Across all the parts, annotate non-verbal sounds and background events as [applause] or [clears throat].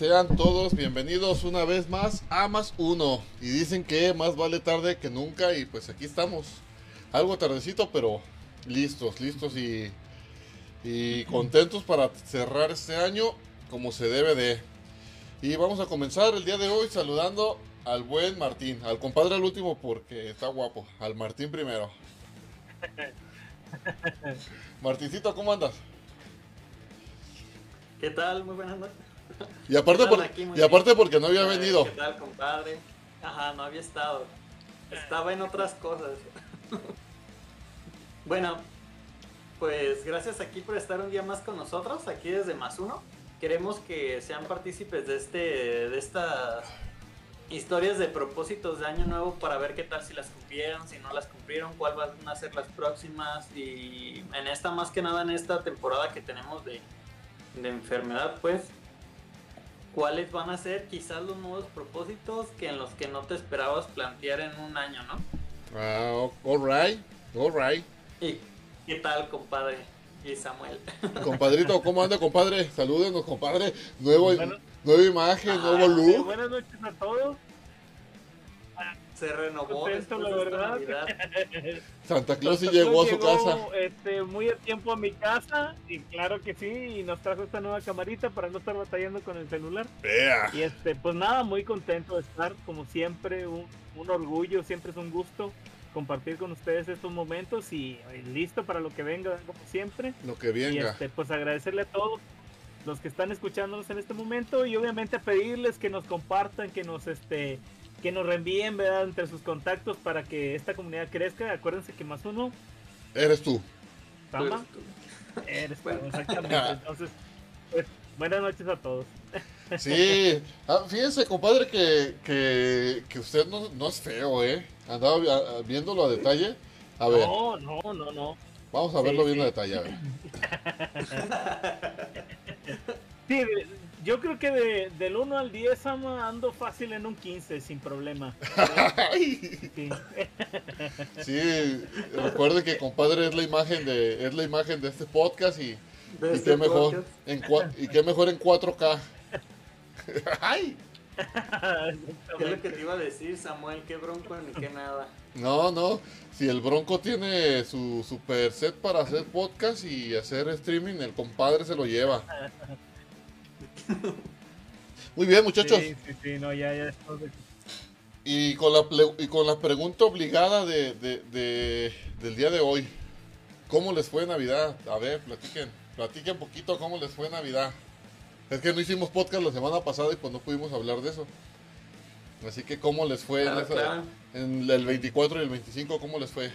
Sean todos bienvenidos una vez más a Más Uno. Y dicen que más vale tarde que nunca. Y pues aquí estamos. Algo tardecito, pero listos, listos y, y contentos para cerrar este año como se debe de. Y vamos a comenzar el día de hoy saludando al buen Martín. Al compadre al último porque está guapo. Al Martín primero. [laughs] Martincito, ¿cómo andas? ¿Qué tal? Muy buenas noches. Y aparte, por- y aparte porque no había venido. ¿Qué tal, compadre? Ajá, no había estado. Estaba en otras cosas. [laughs] bueno, pues gracias aquí por estar un día más con nosotros, aquí desde Más Uno. Queremos que sean partícipes de este, de estas historias de propósitos de año nuevo para ver qué tal si las cumplieron, si no las cumplieron, cuál van a ser las próximas y en esta más que nada en esta temporada que tenemos de, de enfermedad, pues cuáles van a ser quizás los nuevos propósitos que en los que no te esperabas plantear en un año, ¿no? Ah, alright, alright. ¿Y qué tal, compadre? Y Samuel. [laughs] Compadrito, ¿cómo anda, compadre? Salúdenos, compadre. Nuevo, Bueno. nueva imagen, Ah, nuevo Sí, look. buenas noches a todos. Se renovó Contento, la verdad. [laughs] Santa Claus sí llegó a su Claus casa. llegó, Este, muy a tiempo a mi casa y claro que sí, y nos trajo esta nueva camarita para no estar batallando con el celular. Vea. Y este, pues nada, muy contento de estar, como siempre, un, un orgullo, siempre es un gusto compartir con ustedes estos momentos y, eh, listo para lo que venga, como siempre. Lo que Y venga. este, pues agradecerle a todos los que están escuchándonos en este momento y obviamente a pedirles que nos compartan, que nos este que nos reenvíen ¿verdad? entre sus contactos para que esta comunidad crezca. Acuérdense que más uno, Eres tú. Tama, eres tú, Bueno. exactamente. [laughs] Entonces, pues, buenas noches a todos. [laughs] Sí. Ah, fíjense, compadre, que, que, que usted no, no es feo, ¿eh? Andaba vi- ah, viéndolo a detalle. A ver, No, no, no, no. vamos a sí, verlo bien sí. a detalle. A ver. [laughs] Sí, yo creo que de, del 1 al 10 ama, ando fácil en un 15 sin problema. [laughs] Sí. [laughs] Sí, recuerde que compadre es la imagen de es la imagen de este podcast y, de y este qué mejor podcast. en cua- y qué mejor en 4K. [laughs] Ay. ¿Qué es lo que te iba a decir, Samuel? Qué bronco ni qué nada. No, no. Si el Bronco tiene su super set para hacer podcast y hacer streaming, el compadre se lo lleva. [laughs] Muy bien, muchachos. Sí, sí, sí, no, ya, ya. de- Y con la y con la pregunta obligada de, de- de- del día de hoy. ¿Cómo les fue Navidad? A ver, platiquen. Platiquen poquito cómo les fue Navidad. Es que no hicimos podcast la semana pasada y pues no pudimos hablar de eso. Así que cómo les fue en, esa- claro. en el 24 y el 25, ¿cómo les fue?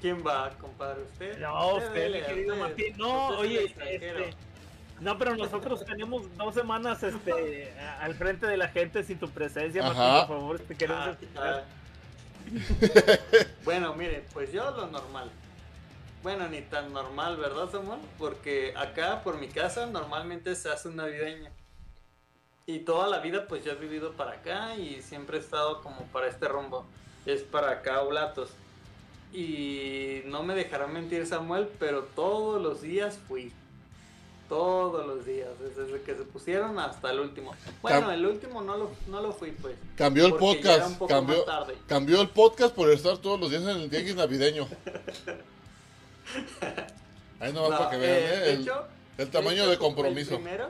¿Quién va, compadre? ¿Usted? No, usted, dele, mi querido usted. Martín. No, Usted oye, este, no, pero nosotros tenemos dos semanas este, al frente de la gente sin tu presencia, Martín, por favor, te queremos Ah, escuchar. ah. [laughs] bueno, miren, pues yo lo normal. Bueno, ni tan normal, ¿verdad, Samuel? Porque acá, por mi casa, normalmente se hace un navideño. Y toda la vida, pues yo he vivido para acá y siempre he estado como para este rumbo. Es para acá, Oblatos. Y no me dejará mentir, Samuel, pero todos los días fui. Todos los días, desde que se pusieron hasta el último. Bueno, Cam- el último no lo, no lo fui, pues. Cambió el podcast, cambió, cambió el podcast por estar todos los días en el tianguis navideño. Ahí no No, para que vean, eh, ¿eh? El, hecho- el tamaño hecho, de compromiso. El primero,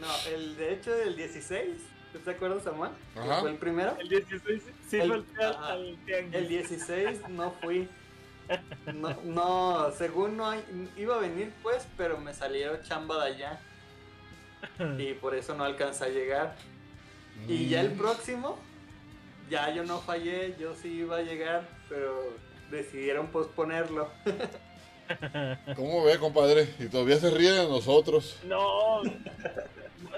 no, el de hecho del 16, ¿tú te acuerdas, Samuel? Ajá. Fue el primero. El 16 sí El- al, ajá. al tianguis. El 16 no fui. No, no, según no hay- iba a venir pues, pero me salieron chamba de allá. Y [laughs] por eso no alcancé a llegar. Y ya el Mm. próximo, ya yo no fallé, yo sí iba a llegar, pero decidieron posponerlo. [laughs] ¿Cómo ve, compadre? Y todavía se ríe de nosotros. No,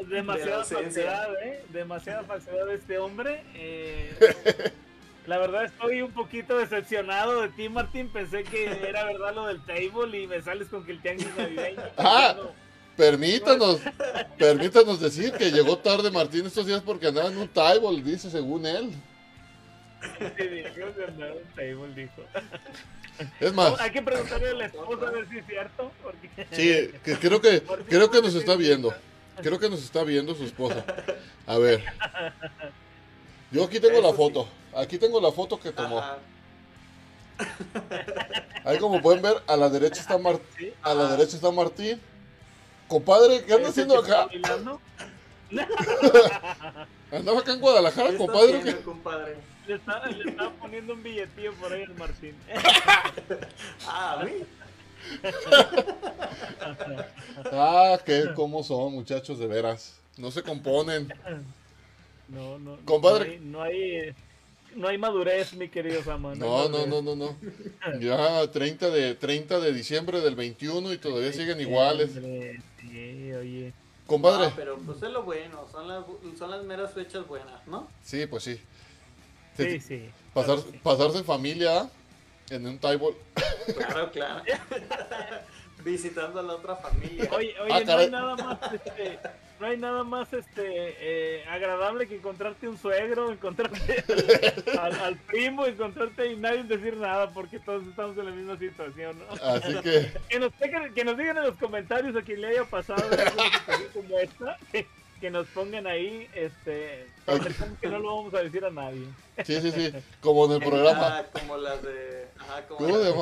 demasiada De falsedad, ¿eh? Demasiada falsedad de este hombre. eh. [laughs] la verdad estoy un poquito decepcionado de ti, Martín. Pensé que era verdad lo del table y me sales con que el tianguis navideño. [laughs] Ah. No, Permítanos, permítanos decir que llegó tarde Martín estos días porque andaba en un table, dice según él. Sí, dijo que andaba en table, dijo. Es más, Hay que preguntarle a la esposa a ver si es cierto. Porque... sí, que creo que [laughs] creo que nos está viendo. Creo que nos está viendo su esposa. A ver. Yo aquí tengo la sí. Aquí tengo la foto que tomó. Ajá. [laughs] Ahí como pueden ver, a la derecha está Martín. Sí. A la derecha está Martín. Compadre, ¿qué anda ¿Ese haciendo que está acá? bailando? [laughs] ¿Andaba acá en Guadalajara, ¿Qué está compadre? haciendo, qué? compadre? Le estaba, le estaba poniendo un billetillo por ahí al Martín. [laughs] Ah, ¿a mí? Ah, que cómo son, muchachos, de veras. No se componen. No, no. Compadre. No hay, no hay, no hay madurez, mi querido Sama. No, no, no, no, no. [laughs] Ya 30 de 30 de diciembre del 21 y todavía siguen iguales. Sí, oye. Compadre, Ah, pero pues es lo bueno, son las, son las meras fechas buenas, ¿no? sí, pues sí. Sí, sí. Pasar, claro que sí. pasarse en familia en un table. Claro, claro. [laughs] Visitando a la otra familia. Oye, oye, Ah, no hay nada más, este, no hay nada más, este, eh, agradable que encontrarte un suegro, encontrarte [laughs] al, al primo, encontrarte y nadie decir nada porque todos estamos en la misma situación, ¿no? Así [laughs] que, Que nos, que nos digan en los comentarios a quien le haya pasado alguna situación como esta, que, que nos pongan ahí, este, que no lo vamos a decir a nadie. sí, sí, sí. Como en el programa. Ah, como las de. Ajá, como ¿Cómo de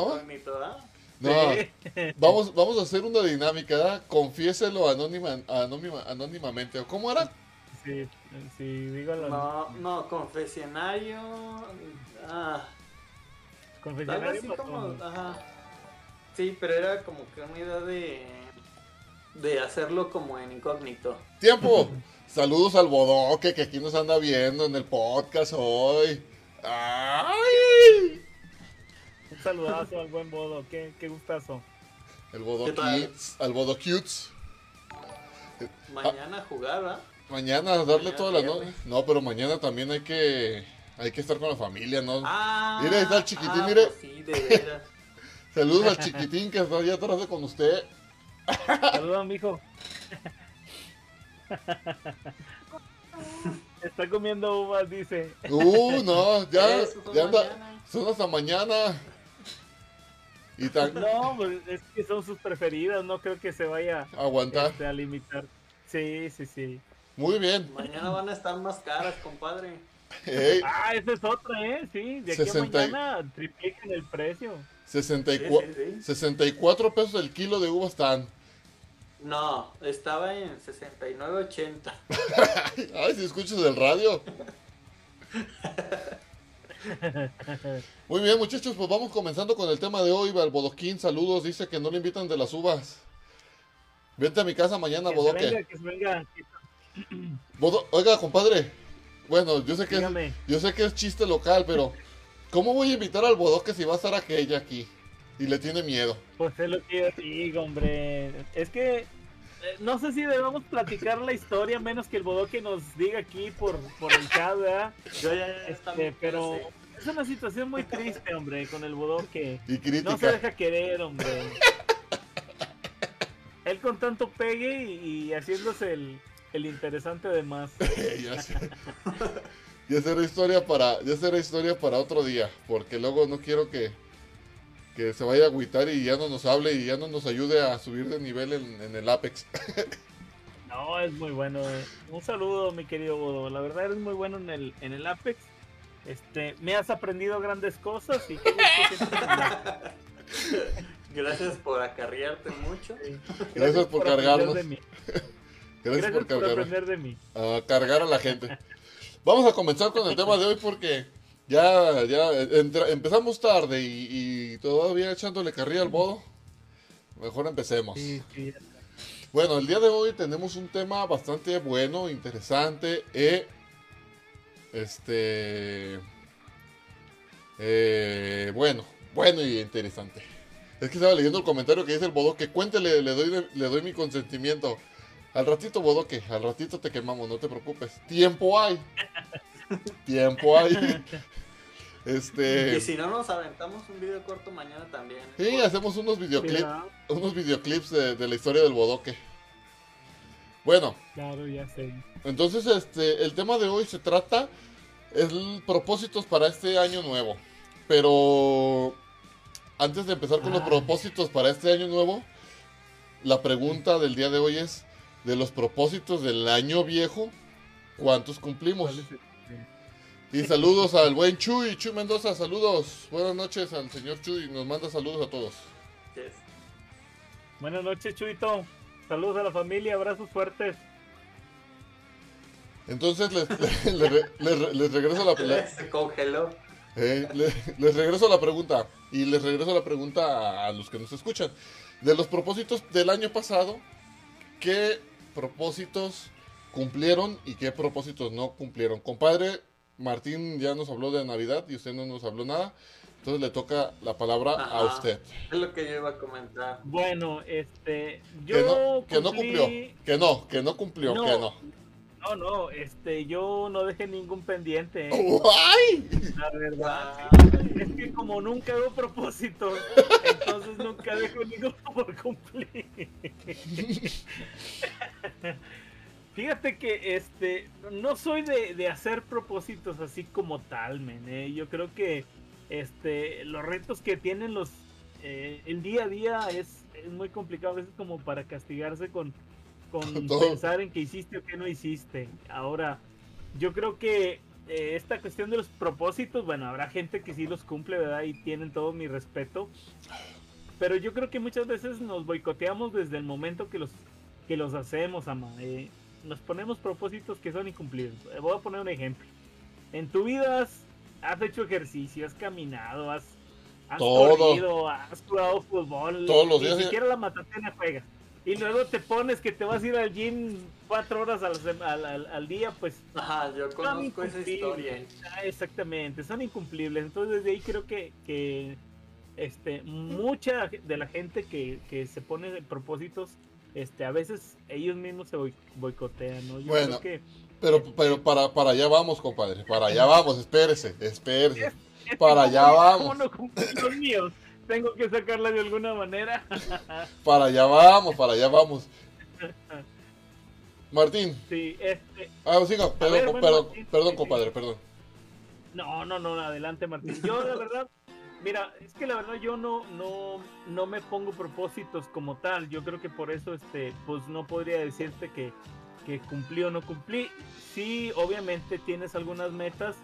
¿ah? No, Sí. vamos, vamos a hacer una dinámica, ¿verdad? Confiéselo anónima, anónima, anónimamente. ¿O cómo era? Sí, sí, digo la No, no, confesionario. Ah, confesionario así como. Ajá. Sí, pero era como que una idea de. De hacerlo como en incógnito. ¡Tiempo! [laughs] Saludos al Bodoque que aquí nos anda viendo en el podcast hoy. ¡Ay! Un saludazo al buen Bodo, qué, qué gustazo. El Bodo ¿Qué tal? Kids, al Bodo Cutes. Mañana jugar, ¿ah? Mañana darle Mañana toda la noche. No, pero mañana también hay que hay que estar con la familia, ¿no? Ah, Mira, ahí está el chiquitín, ah, mire. pues sí, de veras. [laughs] Saludos al chiquitín que está allá atrás de con usted. Saludos, mijo. [laughs] Está comiendo uvas, dice. Uh, no, ya, ya anda. mañana. Son hasta mañana. Y tan No, pues es que son sus preferidas, no creo que se vaya aguantar. este, a limitar. Sí, sí, sí. Muy bien. Mañana van a estar más caras, compadre. Ah, esa es otra, ¿eh? Sí, de aquí a mañana triplican el precio. 64, Sí, sí, sí. 64 pesos el kilo de uvas están. No, estaba en 69.80. [laughs] Ay, si escuchas el radio. [laughs] [laughs] Muy bien, muchachos, pues vamos comenzando con el tema de hoy. Balbodoquín, saludos. Dice que no le invitan de las uvas. Vente a mi casa mañana, Que se venga, Bodoque. que se venga. Bodo- Oiga, compadre. Bueno, yo sé que es, yo sé que es chiste local, pero ¿cómo voy a invitar al Bodoque si va a estar aquella aquí? Y le tiene miedo. Pues es lo que yo digo, hombre. Es que no sé si debemos platicar la historia, menos que el bodoque nos diga aquí por, por el chat, ¿verdad? Yo ya, ya Este, pero es una situación muy triste, hombre, con el bodoque. Y No se crítica. deja querer, hombre. Él con tanto pegue y, y haciéndose el, el interesante de más. [laughs] ya sé. Ya será historia para, ya será historia para otro día, porque luego no quiero que, que se vaya a agüitar y ya no nos hable y ya no nos ayude a subir de nivel en, en el Apex. [laughs] No, es muy bueno. eh. Un saludo, mi querido Bodo. La verdad eres muy bueno en el, en el Apex. Este, me has aprendido grandes cosas y qué. [laughs] Gracias por acarrearte mucho. Gracias por aprender cargarnos. de mí. [laughs] Gracias, Gracias por por aprender de mí. a cargar a la gente. Vamos a comenzar con el tema de hoy porque ya, ya entra- empezamos tarde y, y todavía echándole carrilla al bodo. Mejor empecemos. Bueno, el día de hoy tenemos un tema bastante bueno, interesante e este eh, bueno, bueno y interesante. Es que estaba leyendo el comentario que dice el bodoque, cuéntele, le doy le doy mi consentimiento. Al ratito bodoque, al ratito te quemamos, no te preocupes. Tiempo hay. Tiempo hay. Este Y si no, nos aventamos un video corto mañana también. Sí, hacemos unos videoclips, Mira, unos videoclips de, de la historia del bodoque. Bueno, Claro, ya sé. Entonces, este, el tema de hoy se trata el propósitos para este año nuevo. Pero antes de empezar con los Ah. propósitos para este año nuevo, la pregunta del día de hoy es, de los propósitos del año viejo, ¿cuántos cumplimos? ¿Cuál es el- Y saludos al buen Chuy, Chuy Mendoza, saludos. Buenas noches al señor Chuy, nos manda saludos a todos. Yes. Buenas noches, Chuito. Saludos a la familia, abrazos fuertes. Entonces les, [laughs] les, les- regreso la, [laughs] la- Se congeló. eh, le- les regreso la pregunta y les regreso la pregunta a, a los que nos escuchan. De los propósitos del año pasado, ¿qué propósitos cumplieron y qué propósitos no cumplieron? Compadre, Martín ya nos habló de Navidad y usted no nos habló nada. Entonces le toca la palabra a usted. Es lo que yo iba a comentar. Bueno, este, Que yo no, que no cumplí- cumplió. Que no, que no cumplió, No. que no. No, no, este, yo no dejé ningún pendiente, ¿eh? [laughs] ¡Ay! la verdad. Es que como nunca hago propósitos, [laughs] entonces nunca dejo ninguno por cumplir. [laughs] Fíjate que este no soy de, de hacer propósitos así como tal, men. ¿eh? Yo creo que este los retos que tienen los eh, el día a día es, es muy complicado, a veces como para castigarse con, con [laughs] Todo. pensar en que hiciste o que no hiciste. Ahora, yo creo que eh, esta cuestión de los propósitos, bueno, habrá gente que sí los cumple, ¿verdad? Y tienen todo mi respeto. Pero yo creo que muchas veces nos boicoteamos desde el momento que los, que los hacemos, ama. Eh, nos ponemos propósitos que son incumplidos. Eh, voy a poner un ejemplo. En tu vida has, has hecho ejercicio, has caminado, has, has Todo. corrido, has jugado fútbol. Todos los Ni días, siquiera la matatena juegas. Y luego te pones que te vas a ir al gym cuatro horas al, sem- al- al- al día, pues Ajá, yo conozco esa incumplibles. historia. Ah, exactamente, son incumplibles. Entonces desde ahí creo que, que este, mucha de la gente que, que se pone de propósitos, este, a veces ellos mismos se boi- boicotean, ¿no? Yo Bueno. creo que Pero, pero para, para allá vamos, compadre. Para allá vamos, espérese, espérese. es para allá vamos. como no cumplí los míos, tengo que sacarla de alguna manera. [laughs] Para allá vamos, para allá vamos. Martín, Sí, este, ah, siga, perdón, ver, bueno, perdón, Martín, perdón, sí, compadre, perdón. No, no, no, adelante Martín. Yo la verdad, mira, es que la verdad yo no, no, no me pongo propósitos como tal. Yo creo que por eso, este, pues no podría decirte que, que cumplí o no cumplí. Sí, obviamente tienes algunas metas,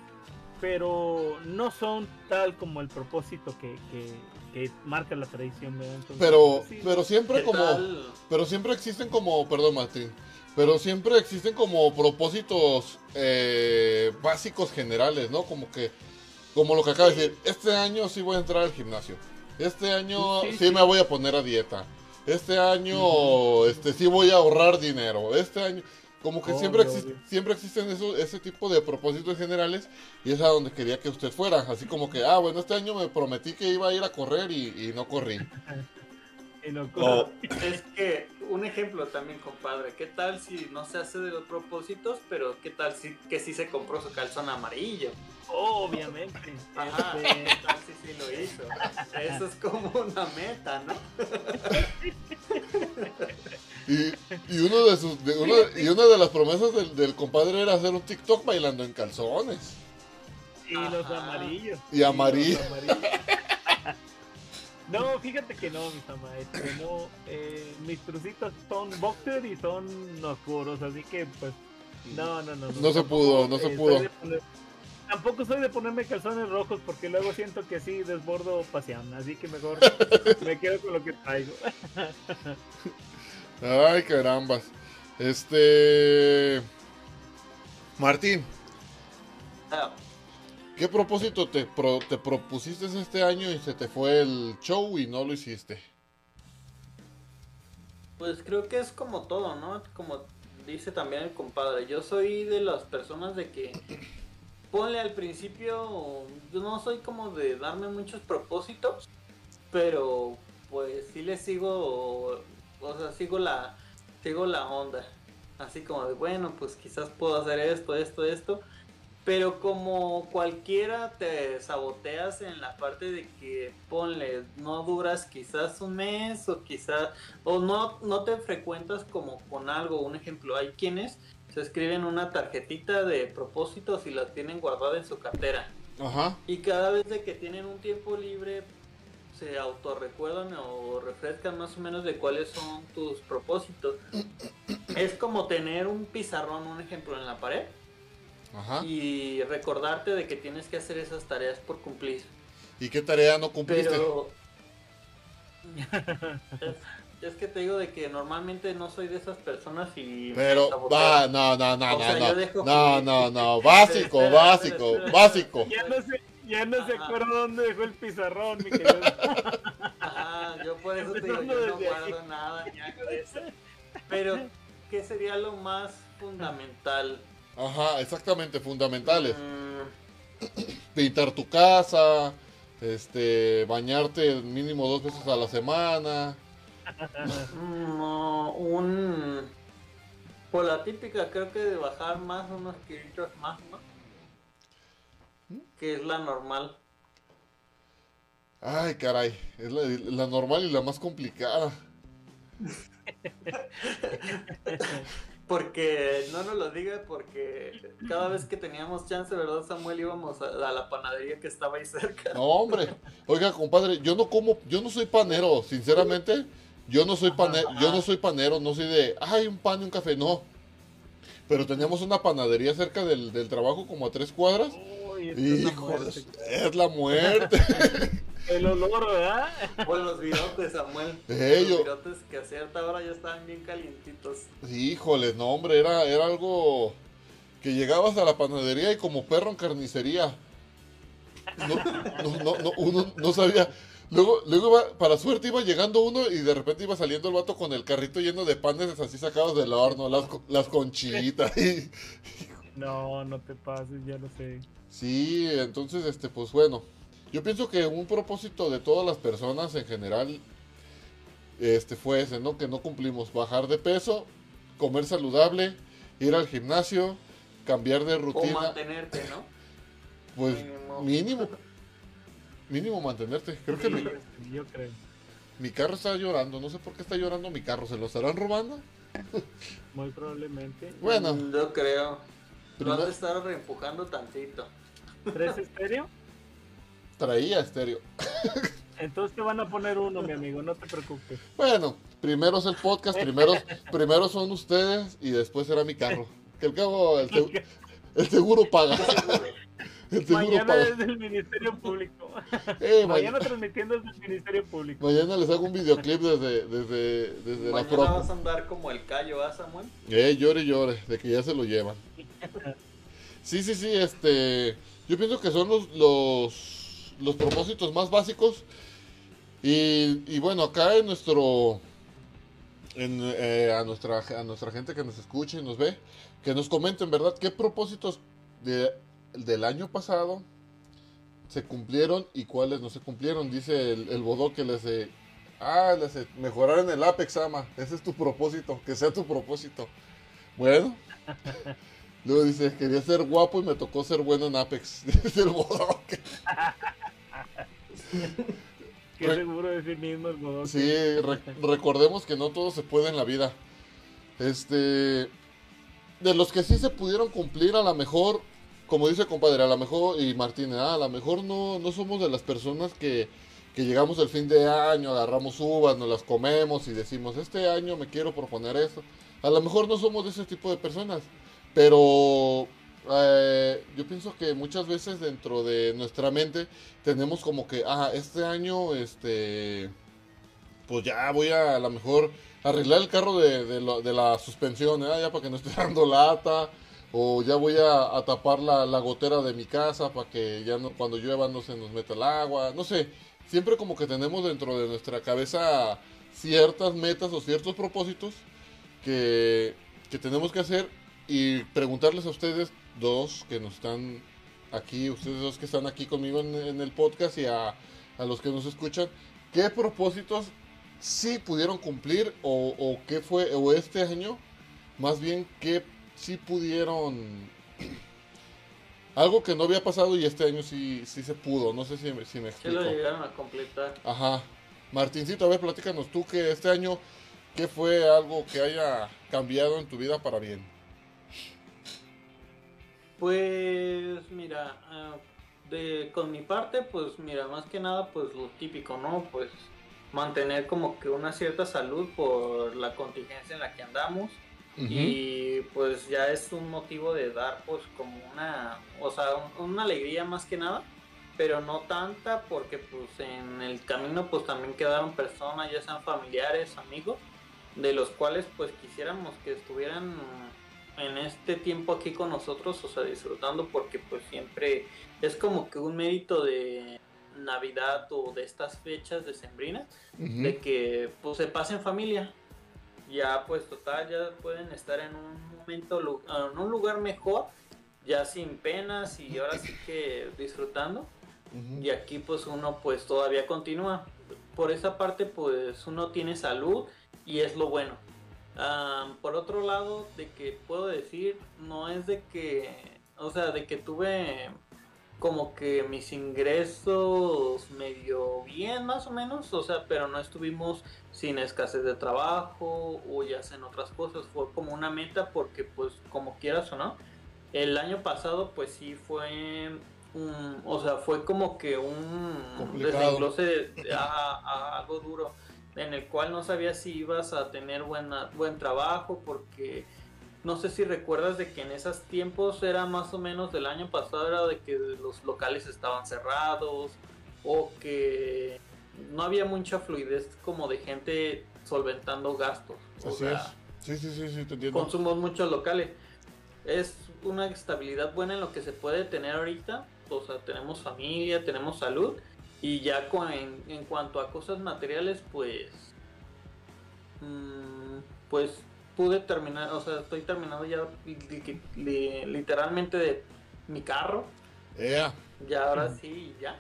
pero no son tal como el propósito que, que, que marca la tradición, ¿verdad? Entonces, Pero, sí, pero siempre ¿Qué como, tal? pero siempre existen como, perdón, Martín, pero siempre existen como propósitos eh, básicos generales, ¿no? Como que, como lo que acaba de decir, este año sí voy a entrar al gimnasio, este año sí, Sí, sí. me voy a poner a dieta, este año, este, sí voy a ahorrar dinero, este año, como que siempre, Obvio, existe, obvio. siempre existen eso- ese tipo de propósitos generales y es a donde quería que usted fuera, así como que, ah, bueno, este año me prometí que iba a ir a correr y, y no corrí. [laughs] y no- Oh. Es que, un ejemplo también, compadre. ¿Qué tal si no se hace de los propósitos, pero qué tal si que sí se compró su calzón amarillo? Obviamente. Ajá, este, ¿qué tal si sí lo hizo? Eso es como una meta, ¿no? Y, y uno de sus de uno- y una de las promesas del, del compadre era hacer un TikTok bailando en calzones. Y los Ajá. amarillos. Y amarillo. los amarillos. No, fíjate que no, mis ama, este, no, eh, mis trucitos son boxer y son oscuros, así que pues, no, no, no. No se pudo, no se soy pudo. poner- tampoco soy de ponerme calzones rojos porque luego siento que sí desbordo pasión, así que mejor me [laughs] quedo con lo que traigo. Ay, carambas. Este Martín, Ah, ¿qué propósito te, pro- te propusiste este año y se te fue el show y no lo hiciste? Pues creo que es como todo, ¿no? Como dice también el compadre, yo soy de las personas de que ponle al principio, no soy como de darme muchos propósitos, pero pues sí le sigo, o sea, sigo la, sigo la onda, así como de, bueno, pues quizás puedo hacer esto, esto, esto, pero como cualquiera te saboteas en la parte de que ponle, no duras quizás un mes o quizás, o no, no te frecuentas como con algo, un ejemplo, hay quienes se escriben una tarjetita de propósitos y las tienen guardada en su cartera. Ajá. Y cada vez de que tienen un tiempo libre, se autorrecuerdan o refrescan más o menos de cuáles son tus propósitos. Es como tener un pizarrón, un ejemplo, en la pared Ajá. y recordarte de que tienes que hacer esas tareas por cumplir. ¿Y qué tarea no cumpliste? Pero es, [laughs] es que te digo de que normalmente no soy de esas personas y Pero va, no, no, no, O sea, no, no, no, no, [laughs] no, básico, Espera, básico, espera, básico. Ya no sé, ya no se acuerda dónde dejó el pizarrón, mi querido. [laughs] Ah, yo por eso te digo, yo no ahí. guardo nada de eso. Pero, ¿qué sería lo más fundamental? Ajá, exactamente, fundamentales. Mm, [clears throat] Pintar tu casa, este, bañarte mínimo dos veces a la semana. [laughs] no, un... Por la típica, creo que de bajar más, unos kilitos más, ¿no? Que es la normal. Ay, caray, es la, la normal y la más complicada. [laughs] Porque, no nos lo diga, porque cada vez que teníamos chance, ¿verdad, Samuel? Íbamos a, a la panadería que estaba ahí cerca. No, hombre. Oiga, compadre, yo no como, yo no soy panero, sinceramente. Yo no soy panero, yo no soy panero, no soy de, ay, un pan y un café, no. Pero teníamos una panadería cerca del, del trabajo, como a tres cuadras. Uy, es la muerte. es la muerte. [laughs] El olor, ¿verdad? O los virotes, Samuel. Eh, los yo- virotes que a cierta hora ya estaban bien calientitos. Híjole, no, hombre, era, era algo que llegabas a la panadería y como perro en carnicería. No, no, no, no, uno no sabía. Luego, luego iba, para suerte iba llegando uno y de repente iba saliendo el vato con el carrito lleno de panes así sacados del horno, las, las conchitas. y- [laughs] No, no te pases, ya lo sé. sí, entonces, este, pues bueno. Yo pienso que un propósito de todas las personas en general este, fue ese, ¿no? Que no cumplimos. Bajar de peso, comer saludable, ir al gimnasio, cambiar de O rutina. mantenerte, ¿no? [laughs] Pues Mínimo. mínimo. Mínimo mantenerte. Creo que mi, Yo creo. mi carro está llorando. No sé por qué está llorando mi carro. ¿Se lo estarán robando? [laughs] Muy probablemente. Bueno, Mm, Yo creo. Lo has de estar reempujando tantito. ¿Tres estéreo? Traía estéreo. [laughs] Entonces te van a poner uno, mi amigo, no te preocupes. Bueno, primero es el podcast, primero, [laughs] primero son ustedes y después será mi carro. Que al cabo el, seg- el seguro paga. El seguro [laughs] Mañana paga. desde el Ministerio Público. Eh, Mañana mañana, transmitiendo desde el Ministerio Público. mañana les hago un videoclip desde, desde, desde la Mañana Proco. vas a andar como el callo, ¿ah, Samuel? Eh, llore, y llore, de que ya se lo llevan. Sí, sí, sí, este. Yo pienso que son los, los, los propósitos más básicos. Y, bueno, acá en nuestro. En, eh, a, nuestra, a nuestra gente que nos escucha y nos ve, que nos comenten, ¿verdad? ¿Qué propósitos de, del año pasado se cumplieron y cuáles no se cumplieron? Dice el, el Bodó que les. eh, ah, les eh, mejorar en el Apex, ama. Ese es tu propósito, que sea tu propósito. Bueno. [laughs] Luego dice, quería ser guapo y me tocó ser bueno en Apex. [laughs] Dice el Bodó. que- [laughs] Qué Re- seguro de sí mismo el Godot. Sí, re- recordemos que no todo se puede en la vida. Este, de los que sí se pudieron cumplir, a lo mejor, como dice compadre, a lo mejor, y Martínez, ah, a lo mejor no, no somos de las personas que, que llegamos el fin de año, agarramos uvas, nos las comemos y decimos, este año me quiero proponer esto. A lo mejor no somos de ese tipo de personas, pero eh, yo pienso que muchas veces dentro de nuestra mente tenemos como que, ah, este año, este, pues ya voy a a lo mejor arreglar el carro de, de, la suspensión, ¿eh? ya para que no esté [laughs] dando lata, o ya voy a, a tapar la, la gotera de mi casa para que ya no, cuando llueva no se nos meta el agua, no sé, siempre como que tenemos dentro de nuestra cabeza ciertas metas o ciertos propósitos que, que tenemos que hacer y preguntarles a ustedes dos que nos están aquí, ustedes dos que están aquí conmigo en, en el podcast y a, a los que nos escuchan, ¿qué propósitos sí pudieron cumplir o, o qué fue, o este año, más bien qué sí pudieron, algo que no había pasado y este año sí, sí se pudo, no sé si, me- si me Sí lo explico. llegaron a completar. Ajá. Martincito, a ver, platícanos tú que este año, ¿qué fue algo que haya cambiado en tu vida para bien? Pues mira, ah, de, con mi parte, pues mira, más que nada, pues lo típico, ¿no? Pues mantener como que una cierta salud por la contingencia en la que andamos. Y pues ya es un motivo de dar pues como una, o sea, una alegría más que nada, pero no tanta porque pues en el camino pues también quedaron personas, ya sean familiares, amigos, de los cuales pues quisiéramos que estuvieran en este tiempo aquí con nosotros, o sea, disfrutando porque pues siempre es como que un mérito de Navidad o de estas fechas de Sembrina, de que pues se pase en familia. Ya pues total, ya pueden estar en un momento, en un lugar mejor, ya sin penas y ahora sí que disfrutando. Y aquí pues uno pues todavía continúa. Por esa parte pues uno tiene salud y es lo bueno por otro lado, de que puedo decir, no es de que, o sea, de que tuve como que mis ingresos medio bien más o menos, o sea, pero no estuvimos sin escasez de trabajo o ya sea en otras cosas, fue como una meta porque pues como quieras o no, el año pasado pues sí fue un, o sea, fue como que un desenglose a algo duro en el cual no sabías si ibas a tener buena, buen trabajo porque no sé si recuerdas de que en esos tiempos era más o menos del año pasado era de que los locales estaban cerrados o que no había mucha fluidez como de gente solventando gastos. Así es. Sí, sí, sí, sí, te entiendo. Consumos muchos locales. Es una estabilidad buena en lo que se puede tener ahorita. O sea, tenemos familia, tenemos salud y ya en, cuanto a cosas materiales, pues. Mm, pues pude terminar, o sea, estoy terminando ya literalmente de mi carro. Ya ahora sí, ya.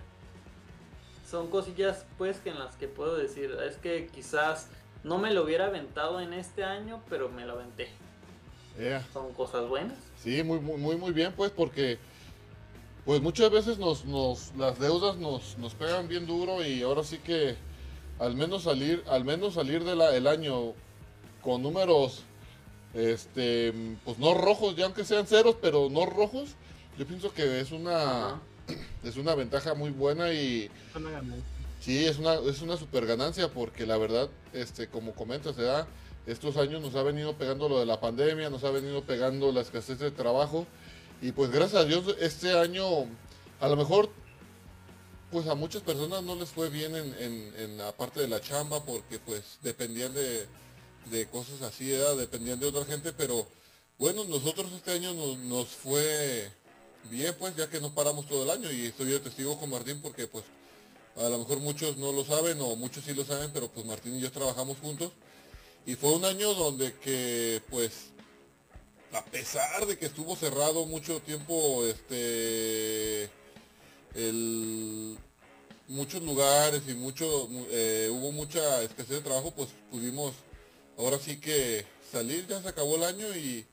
Son cosillas, pues, que en las que puedo decir, es que quizás no me lo hubiera aventado en este año, pero me lo aventé. Son cosas buenas. Sí, muy, muy, muy, muy bien, pues, porque pues muchas veces nos, nos las deudas nos, nos pegan bien duro y ahora sí que al menos salir, al menos salir del año con números este pues no rojos, ya aunque sean ceros, pero no rojos, yo pienso que es una es una ventaja muy buena y sí, es una es una super ganancia porque la verdad, este como comentas, da estos años nos ha venido pegando lo de la pandemia, nos ha venido pegando la escasez de trabajo y pues gracias a Dios este año, a lo mejor, pues a muchas personas no les fue bien en, la parte de la chamba porque pues dependían de, cosas así, dependían de otra gente, pero bueno, nosotros este año nos, fue bien pues ya que no paramos todo el año. Y estoy de testigo con Martín porque pues a lo mejor muchos no lo saben o muchos sí lo saben, pero pues Martín y yo trabajamos juntos. Y fue un año donde que pues a pesar de que estuvo cerrado mucho tiempo, este, muchos lugares y mucho, eh, hubo mucha escasez de trabajo, pues pudimos ahora sí que salir, ya se acabó el año y,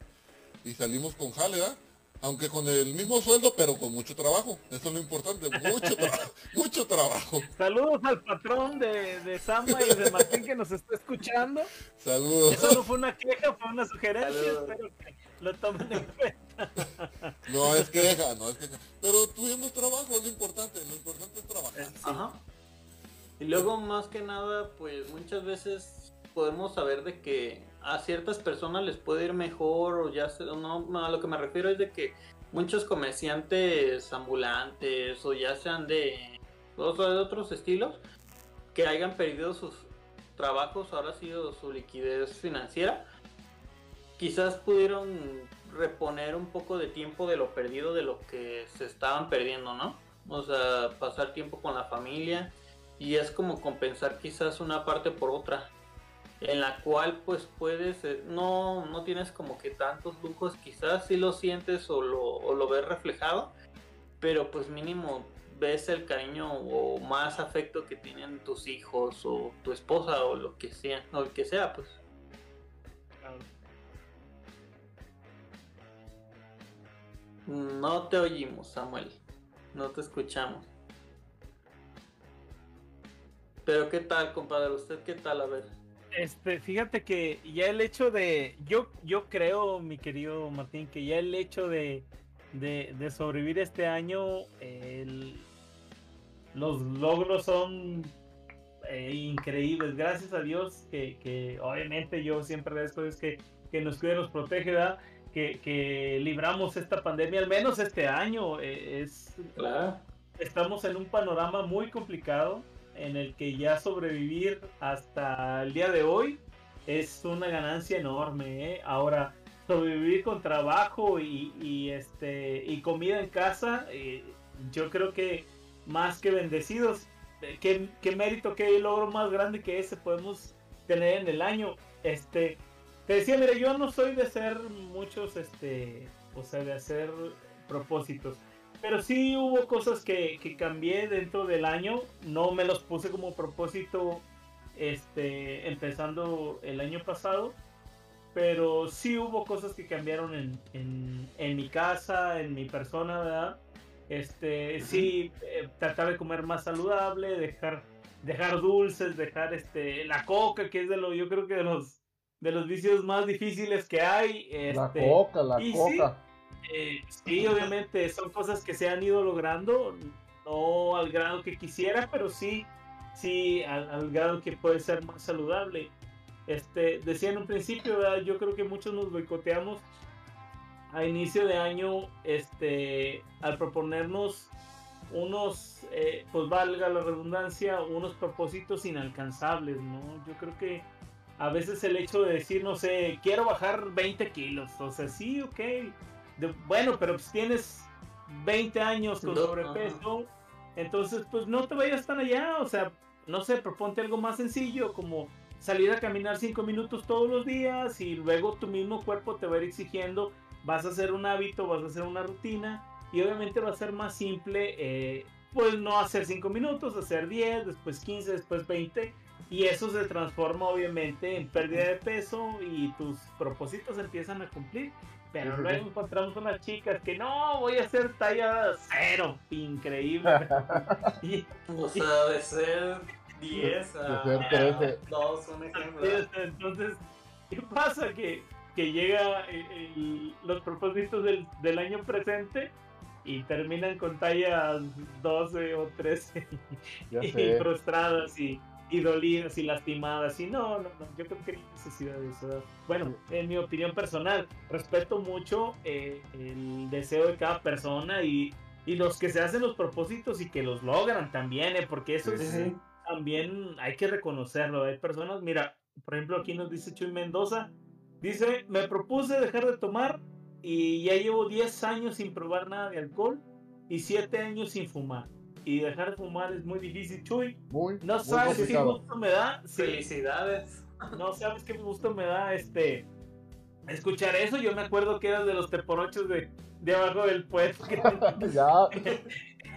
salimos con jale, Aunque con el mismo sueldo, pero con mucho trabajo. Eso es lo importante, mucho trabajo, [laughs] mucho trabajo. Saludos al patrón de, de Sama y de Martín que nos está escuchando. [laughs] Saludos. Eso no fue una queja, fue una sugerencia, espero que lo tomen en cuenta. [laughs] No es queja, no es queja. Pero tuvimos trabajo, es lo importante, lo importante es trabajar. Eh, Ajá. Y luego, más que nada, pues muchas veces podemos saber de que a ciertas personas les puede ir mejor o ya sé, no, a lo que me refiero es de que muchos comerciantes ambulantes o ya sean de, de otros estilos que hayan perdido sus trabajos, ahora ha sido su liquidez financiera, quizás pudieron reponer un poco de tiempo de lo perdido de lo que se estaban perdiendo, ¿no? O sea, pasar tiempo con la familia y es como compensar quizás una parte por otra en la cual pues puedes eh, no no tienes como que tantos lujos quizás si lo sientes o lo, o lo ves reflejado pero pues mínimo ves el cariño o más afecto que tienen tus hijos o tu esposa o lo que sea o el que sea pues No te oímos, Samuel. No te escuchamos. Pero qué tal, compadre, usted qué tal, a ver. Este, fíjate que ya el hecho de, yo, yo creo, mi querido Martín, que ya el hecho de, de, sobrevivir este año, los logros son eh, increíbles. Gracias a Dios que, obviamente yo siempre agradezco es que, que nos cuide, nos protege, Que, libramos esta pandemia, al menos este año. Eh, es, Estamos en un panorama muy complicado en el que ya sobrevivir hasta el día de hoy es una ganancia enorme. ¿eh? Ahora, sobrevivir con trabajo y, este, y comida en casa, eh, yo creo que más que bendecidos, eh, ¿qué, qué, mérito, qué logro más grande que ese podemos tener en el año. Este, te decía, mira, yo no soy de hacer muchos, este, o sea, de hacer propósitos. Pero sí hubo cosas que, que cambié dentro del año. No me los puse como propósito este, empezando el año pasado pero sí hubo cosas que cambiaron en, en, mi casa, en mi persona, ¿verdad? Este, sí, eh, tratar de comer más saludable, dejar, dejar dulces, dejar este, la coca, que es de lo, yo creo que de los, de los vicios más difíciles que hay. la este, coca, la coca. Eh, sí, obviamente son cosas que se han ido logrando, no al grado que quisiera, pero sí, sí al, al grado que puede ser más saludable. Este, decía en un principio, yo creo que muchos nos boicoteamos a inicio de año, este, al proponernos unos, eh, pues valga la redundancia, unos propósitos inalcanzables, ¿no? Yo creo que a veces el hecho de decir, no sé, quiero bajar 20 kilos, o sea, sí, ok, bueno, pero si tienes 20 años con sobrepeso, entonces pues no te vayas tan allá, o sea, no sé, proponte algo más sencillo como salir a caminar cinco minutos todos los días y luego tu mismo cuerpo te va a ir exigiendo, vas a hacer un hábito, vas a hacer una rutina y obviamente va a ser más simple, eh, pues no hacer cinco minutos, hacer 10, después 15, después 20 y eso se transforma obviamente en pérdida de peso y tus propósitos empiezan a cumplir. Pero luego encontramos unas chicas que no, voy a hacer talla cero, increíble. [laughs] o sea, de ser 10 a 2, un ejemplo. Entonces, ¿qué pasa? Que, que llega los propósitos del, del, año presente y terminan con tallas 12 o 13 [laughs] y frustradas y, y, dolidas y lastimadas. Y no, no, no, yo creo que hay necesidad de eso. Bueno, en mi opinión personal, respeto mucho eh, el deseo de cada persona y, y los que se hacen los propósitos y que los logran también, eh, porque eso es también hay que reconocerlo. Hay personas, mira, por ejemplo, aquí nos dice Chuy Mendoza, dice, me propuse dejar de tomar y ya llevo 10 años sin probar nada de alcohol y 7 años sin fumar. Y dejar de fumar es muy difícil, Chuy. Muy, no sabes qué gusto me da. Felicidades. No sabes qué gusto me da este escuchar eso. Yo me acuerdo que eras de los teporochos de, de abajo del puesto. [laughs] ya,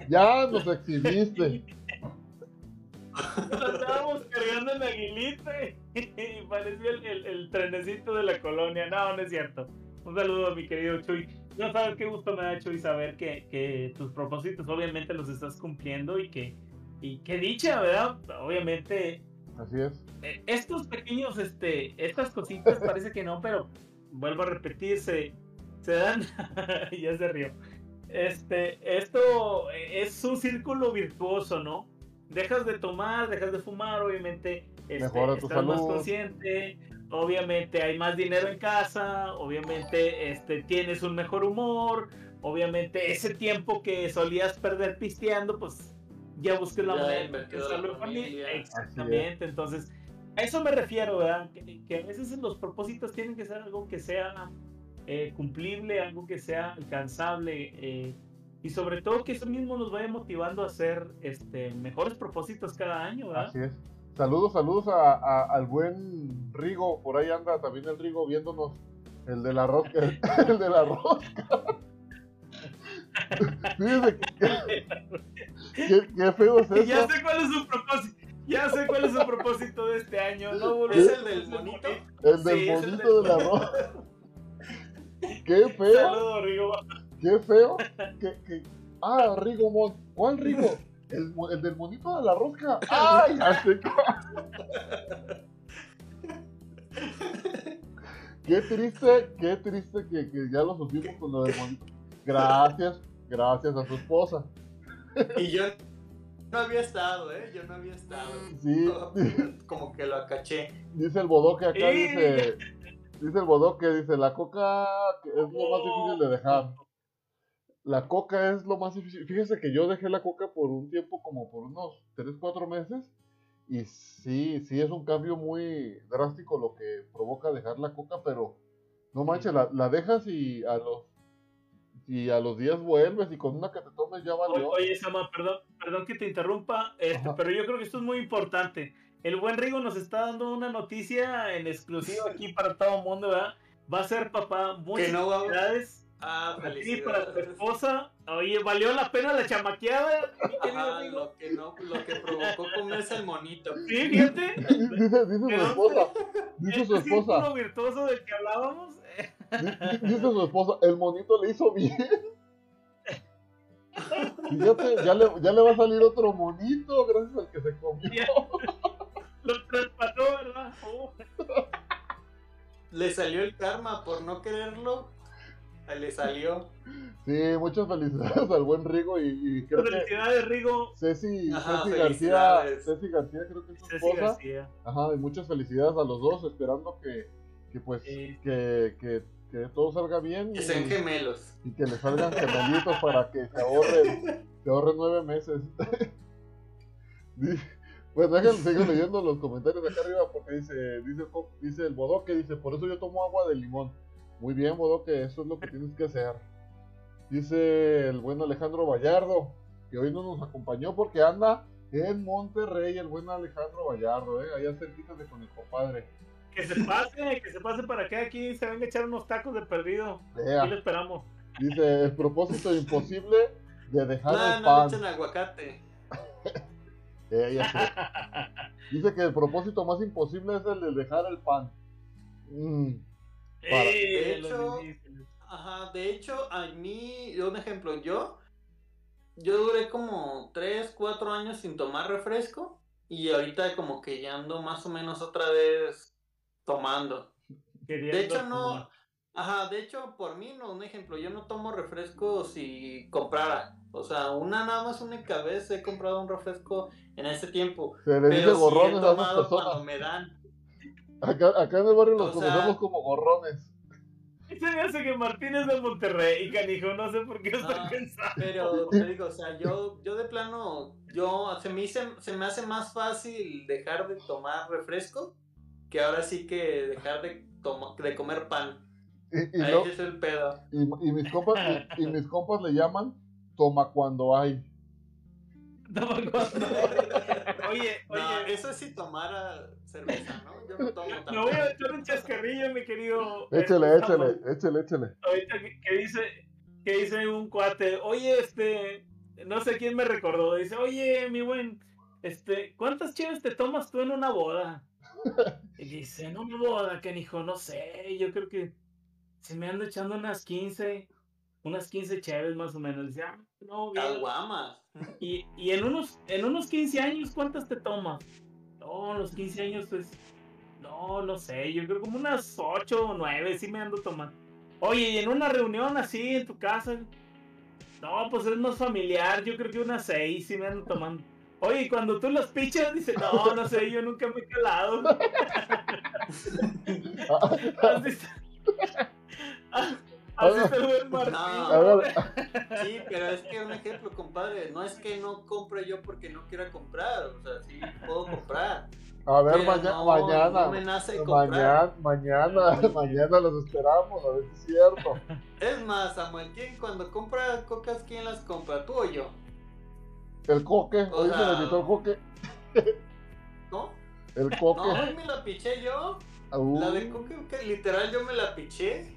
ya nos exhibiste. estábamos cargando en aguilita y parecía el, el, trenecito de la colonia. No, no es cierto. Un saludo a mi querido Chuy. No sabes qué gusto me ha hecho y saber que, que, tus propósitos obviamente los estás cumpliendo y que, y qué dicha, ¿verdad? Obviamente. Así es. Eh, estos pequeños, este, estas cositas [laughs] parece que no, pero vuelvo a repetir, se, se dan. [laughs] ya se rió. Este, esto es un círculo virtuoso, ¿no? dejas de tomar, dejas de fumar, obviamente este, estás más consciente, obviamente hay más dinero en casa, obviamente este, tienes un mejor humor, obviamente ese tiempo que solías perder pisteando, pues ya busques la manera de familia. Exactamente, entonces a eso me refiero, ¿verdad? Que, a veces los propósitos tienen que ser algo que sea eh, cumplible, algo que sea alcanzable. Eh, y sobre todo que eso mismo nos vaya motivando a hacer este, mejores propósitos cada año, ¿verdad? Así es. Saludos, saludos a, al buen Rigo, por ahí anda también el Rigo viéndonos, el de la rosca, el, [laughs] de la rosca. [laughs] Fíjense qué, qué, feo es [laughs] eso. Ya sé cuál es su propósito. Ya sé cuál es su propósito de este año. No ¿Es el del monito? El del monito de la rosca. Qué feo. Saludos, Rigo. Qué feo. Que, Ah, Rigo Mon. ¿Cuál Rigo? El, el, del monito de la rosca. ¡Ay! [laughs] Qué triste, qué triste que, que ya lo supimos con lo del monito. Gracias, gracias a su esposa. Y yo no había estado, ¿eh? Yo no había estado. Sí, Como que lo acaché. dice el bodoque acá, dice, dice el bodoque, dice, la coca es lo más difícil de dejar. La coca es lo más difícil. Fíjese que yo dejé la coca por un tiempo, como por unos 3, 4 meses. Y sí, sí es un cambio muy drástico lo que provoca dejar la coca, pero no manches, la, la dejas y a los y a los días vuelves y con una que te tomes ya valió. Oye, Sama, perdón, perdón que te interrumpa, este, pero yo creo que esto es muy importante. El buen Rigo nos está dando una noticia en exclusiva aquí para todo el mundo, ¿verdad? Va a ser papá. Muchas no felicidades. Ah, a ti, para tu felicidades. esposa. Oye, ¿valió la pena la chamaqueada, amigo? lo que no, lo que provocó comerse el monito. Sí, fíjate. [laughs] Dice, dice su esposa, dice su Este esposa, círculo virtuoso del que hablábamos. di- di- dice su esposa, el monito le hizo bien. Fíjate, ya le, ya le va a salir otro monito gracias al que se comió. ya. Lo traspasó, ¿verdad? Oh. Le salió el karma por no quererlo. Le salió. Sí, muchas felicidades al buen Rigo y, y creo que Felicidades, Rigo. Ceci, Ajá, Ceci García. Ceci García creo que es su Ceci esposa. García. Ajá, y muchas felicidades a los dos, esperando que, que pues, que, que, que todo salga bien y, Que sean gemelos. y que le salgan gemelitos para que se ahorren, se ahorren nueve meses. [laughs] Pues déjenme seguir leyendo los comentarios de acá arriba porque dice, dice, dice el bodoque, dice, por eso yo tomo agua de limón. Muy bien, bodoque, eso es lo que tienes que hacer. Dice el buen Alejandro Vallardo, que hoy no nos acompañó porque anda en Monterrey, el buen Alejandro Vallardo, eh, allá cerquita de con el compadre. Que se pase, que se pase para acá. Aquí se venga a echar unos tacos de perdido. Vea. Aquí lo esperamos. Dice, el propósito imposible de dejar No, el no pan. echen aguacate. [laughs] Eh, ya sé. Dice que el propósito más imposible es el de dejar el pan. Mm, Para- De hecho. Ajá, de hecho, a mí, un ejemplo, yo, yo duré como 3, 4 años sin tomar refresco y ahorita como que ya ando más o menos otra vez tomando. Queriendo De hecho, no, tomar. ajá, de hecho, por mí, no, un ejemplo, yo no tomo refresco si comprara. O sea, una nada más única vez he comprado un refresco en ese tiempo. se le dice Pero sí he tomado cuando me dan. Acá, acá en el barrio los O sea- conocemos como gorrones. Se me hace que Martín es de Monterrey, canijo. No sé por qué lo estoy Ah, pensando. Pero te digo, o sea, yo, yo de plano, yo se me, hice- se me hace más fácil dejar de tomar refresco que ahora sí que dejar de, toma- de comer pan. Y, y, Ahí lo- es el pedo. y, y mis compas, y, y mis compas le llaman toma cuando hay. Toma cuando- [laughs] Oye, No, oye, eso es si tomara cerveza, ¿no? Yo no tomo me voy a echar un chascarrillo, mi querido. Échele, échele, Samuel. échele, échele. Ahorita que, que dice, que dice un cuate, oye, este, no sé quién me recordó, dice, oye, mi buen, este, ¿cuántas chaves te tomas tú en una boda? [laughs] Y dice, en una boda, que hijo, no sé, yo creo que se me ando echando unas 15, unas 15 chaves más o menos. Dice, ah, no, bien. Y, y en unos, en unos 15 años, ¿cuántas te tomas? No, los 15 años, pues, no, no sé, yo creo como unas 8 o 9, sí me ando tomando. Oye, y en una reunión así en tu casa, no, pues es más familiar, yo creo que unas 6 sí me ando tomando. Oye, y cuando tú los pichas, dice, no, no sé, yo nunca me he calado. [laughs] [laughs] [laughs] Así está el buen Martín. No. [laughs] Sí, pero es que un ejemplo, compadre, no es que no compre yo porque no quiera comprar, o sea, sí puedo comprar. a ver maña- no, mañana. No me nace comprar. Mañana, mañana, [laughs] mañana los esperamos, a ver si es cierto. Es más, Samuel, ¿quién cuando compra cocas, quién las compra? ¿Tú o yo? El coque, O hoy se sea- le invitó el coque. ¿No? El No, coque. hoy me la piché yo. Uh, La de coque, que literal yo me la piché.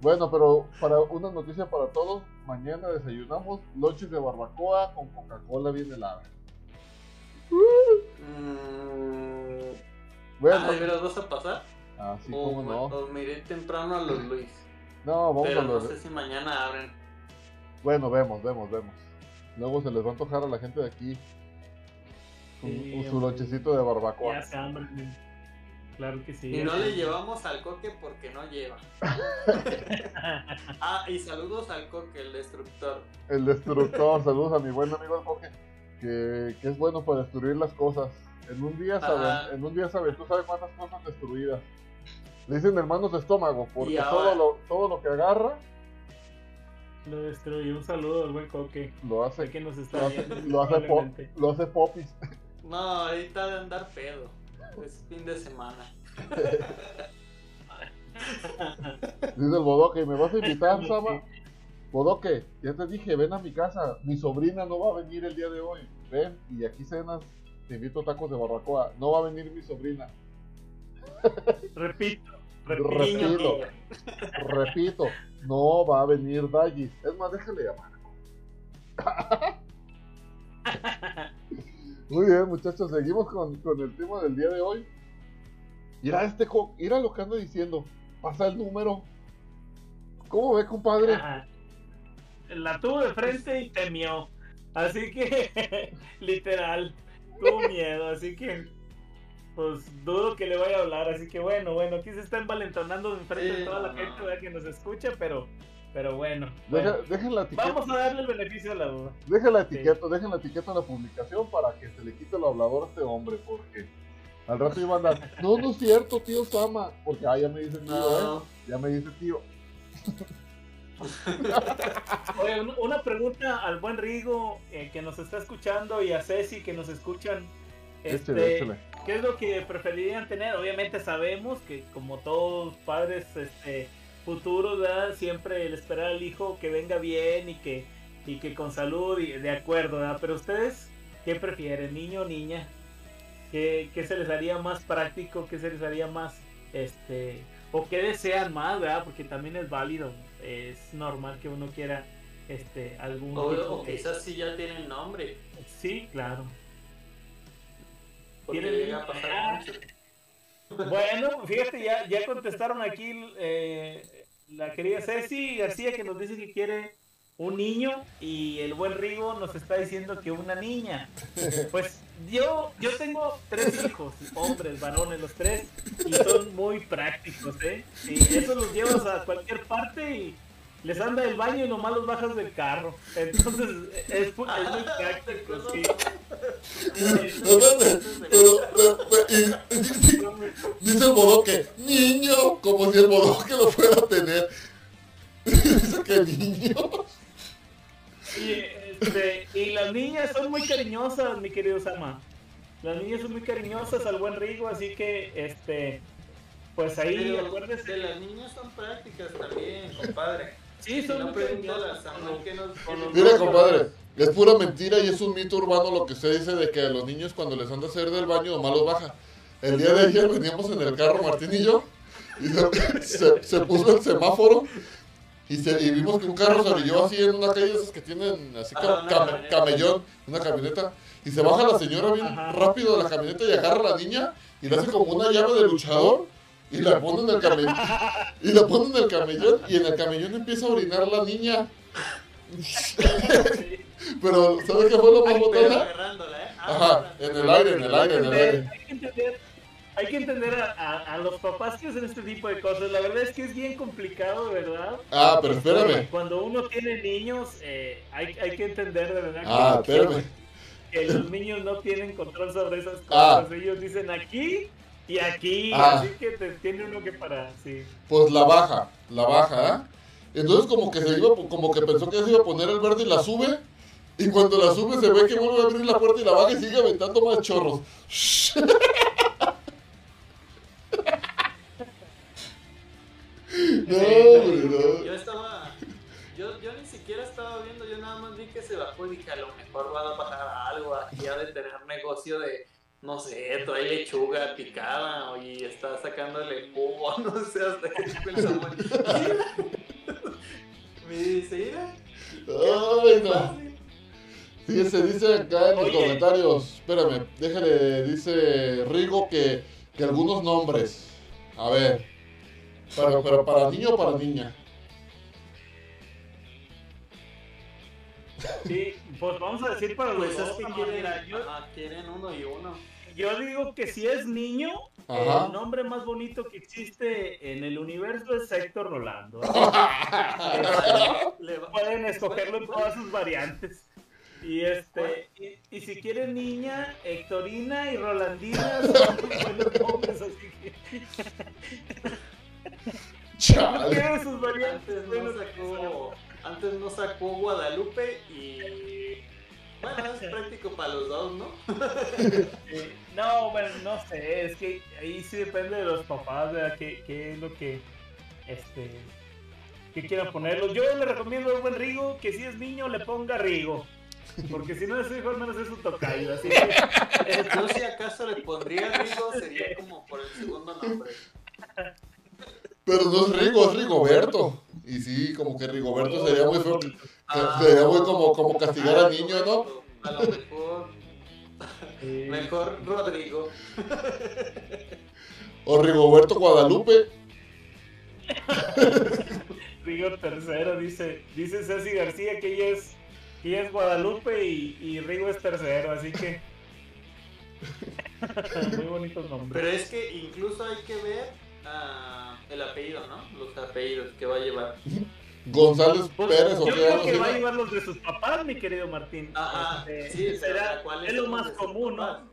Bueno, pero para una noticia para todos, mañana desayunamos lonches de barbacoa con Coca-Cola bien helada. Mm, Bueno, ah, ¿de veras vas a pasar? así o, como no. o me iré temprano a los Luis. No, vamos Pero a no los. sé si mañana abren. Bueno, vemos, vemos, vemos. Luego se les va a antojar a la gente de aquí un, Sí, su lonchecito de barbacoa. Ya se hambre. Claro que sí. Y no le llevamos al coque porque no lleva. [laughs] ah, y saludos al coque, el destructor. El destructor, [laughs] saludos a mi buen amigo el coque, que, que es bueno para destruir las cosas. En un día Ajá. saben, en un día saben, tú sabes cuántas cosas destruidas. Le dicen hermanos de estómago, porque todo lo, todo lo que agarra Lo destruye. Un saludo al buen coque. lo hace, que nos está lo hace, viendo. lo hace, lo hace popis. No, ahorita de andar pedo. Es fin de semana. [laughs] Dice el bodoque, ¿me vas a invitar. Sama? Bodoque, ya te dije, ven a mi casa. Mi sobrina no va a venir el día de hoy. Ven, y aquí cenas. Te invito a tacos de barbacoa. No va a venir mi sobrina. [laughs] Repito. Repito. Repito. Repito, no va a venir Daggy. Es más, déjale llamar. [laughs] Muy bien, muchachos, seguimos con, con el tema del día de hoy. Mira este mira lo que ando diciendo. Pasa el número. ¿Cómo ve, compadre? Ajá. La tuvo de frente y temió. Así que, [laughs] literal, tuvo miedo. Así que, pues dudo que le vaya a hablar. Así que, bueno, bueno, aquí se está envalentonando de frente Sí, de toda la no, gente que nos escucha, pero, pero bueno. Deja, bueno. dejen la etiqueta. Vamos a darle el beneficio de la duda. Dejen la etiqueta, dejen la etiqueta en la publicación para que se le quite el hablador a este hombre, porque al rato iba a andar. No, no es cierto, tío Sama. Porque ah, ya me dice tío, ¿eh? Ya me dice tío. [laughs] Oye, un- una pregunta al buen Rigo eh, que nos está escuchando y a Ceci que nos escuchan. Este, Échale, échale. ¿Qué es lo que preferirían tener? Obviamente sabemos que como todos padres este, futuros, ¿verdad? siempre el esperar al hijo que venga bien y que, y que con salud y de acuerdo, ¿verdad? Pero ustedes, ¿qué prefieren, niño o niña? ¿Qué, qué se les haría más práctico? ¿Qué se les haría más, este, o qué desean más, ¿verdad? Porque también es válido, es normal que uno quiera, este, algún O, tipo o de- quizás sí ya tienen nombre. Sí, claro. Porque llega a pasar Ah. mucho. Bueno, fíjate, ya, ya contestaron aquí eh, la querida Ceci García que nos dice que quiere un niño y el buen Rigo nos está diciendo que una niña. Pues yo, yo tengo tres hijos, hombres, varones, los tres, y son muy prácticos, ¿eh? Y eso los llevas a cualquier parte y les anda el baño y nomás los bajas del carro. Entonces es, es muy práctico, sí. Dice el bodoque, niño, como si el bodoque lo fuera a tener. [laughs] Dice que niño. Y, este, y las niñas son muy cariñosas, mi querido Sama. Las niñas son muy cariñosas al buen Rigo, así que, este, pues ahí, Pero acuérdese. de las niñas son prácticas también, compadre. Sí, son no a Mira, compadre, es pura mentira y es un mito urbano lo que usted dice de que a los niños cuando les han de hacer del baño nomás los baja. El día de ayer veníamos en el carro Martín y yo y se, se- se puso el semáforo y, se- y vimos que un carro se orilló así en una calle esas que tienen así Ah, cam- camioneta. camellón, una camioneta. Y se baja la señora bien rápido de la camioneta y agarra a la niña y le hace como una llave de luchador y la pone en el camellón. Y la pone en el camellón y en el camellón empieza a orinar la niña. [laughs] Pero, ¿sabes qué fue lo más botana? ¿eh? Ah, Ajá, en el aire, en el aire, en el aire. Hay que entender, hay que entender a, a- a los papás que hacen este tipo de cosas. La verdad es que es bien complicado, ¿verdad? Ah, pero espérame. Cuando uno tiene niños, eh, hay, hay que entender de verdad Ah, que, espérame. que los niños no tienen control sobre esas Ah. cosas. Ellos dicen aquí y aquí, Ah. así que te, tiene uno que parar, sí. Pues la baja, la baja, ¿ah? Entonces como que se iba, como que pensó que se iba a poner el verde y la sube. Y cuando la sube se ve que vuelve a abrir la puerta y la baja y sigue aventando más chorros. [laughs] No, hombre, no. Yo estaba. Yo, yo ni siquiera estaba viendo, yo nada más vi que se bajó y dije, a lo mejor va a bajar a algo aquí, ha de tener negocio de, no sé, trae lechuga picada y está sacándole jugo, [laughs] no sé, hasta que dijo el Samuel. Me dice, mira, Ay, no. fácil. Sí, se dice acá en los Oye. comentarios. Espérame, déjale, dice Rigo que, que algunos nombres. A ver. Para, para, para niño o para niña. Sí, pues vamos a decir para los dos, que quieren, ajá, quieren uno y uno. yo digo que si es niño, Ajá. el nombre más bonito que existe en el universo es Héctor Rolando. [laughs] Le Pueden escogerlo en todas sus variantes. Y este, y, y si quieren niña, Hectorina y Rolandina son muy buenos nombres, así que Chale. tienen sus variantes. Antes no antes no sacó Guadalupe y bueno, es [laughs] práctico para los dos, ¿no? No, bueno, no sé, es que ahí sí depende de los papás, ¿verdad? ¿Qué, qué es lo que, este, que quieran ponerlo? Yo le recomiendo al buen Rigo que si es niño le ponga Rigo, porque si no es hijo al menos es su tocayo, así que Eh, Yo si acaso le pondría Rigo sería como por el segundo nombre. Pero no es Rigo, es Rigoberto. Y sí, como que Rigoberto sería muy feo. Sería muy como, como castigar Ah, al niño, ¿no? A lo mejor, mejor Rodrigo. O Rigoberto Guadalupe. [laughs] Rigo tercero, dice, dice Ceci García que ella es, que ella es Guadalupe y, y Rigo es tercero, así que [laughs] muy bonitos nombres. Pero es que incluso hay que ver ah, el apellido, ¿no? Los apellidos que va a llevar. González Pues, Pérez o yo creo que va a llevar los de sus papás, mi querido Martín. Ajá, Este, sí, será- ¿cuáles es lo más común? ¿no?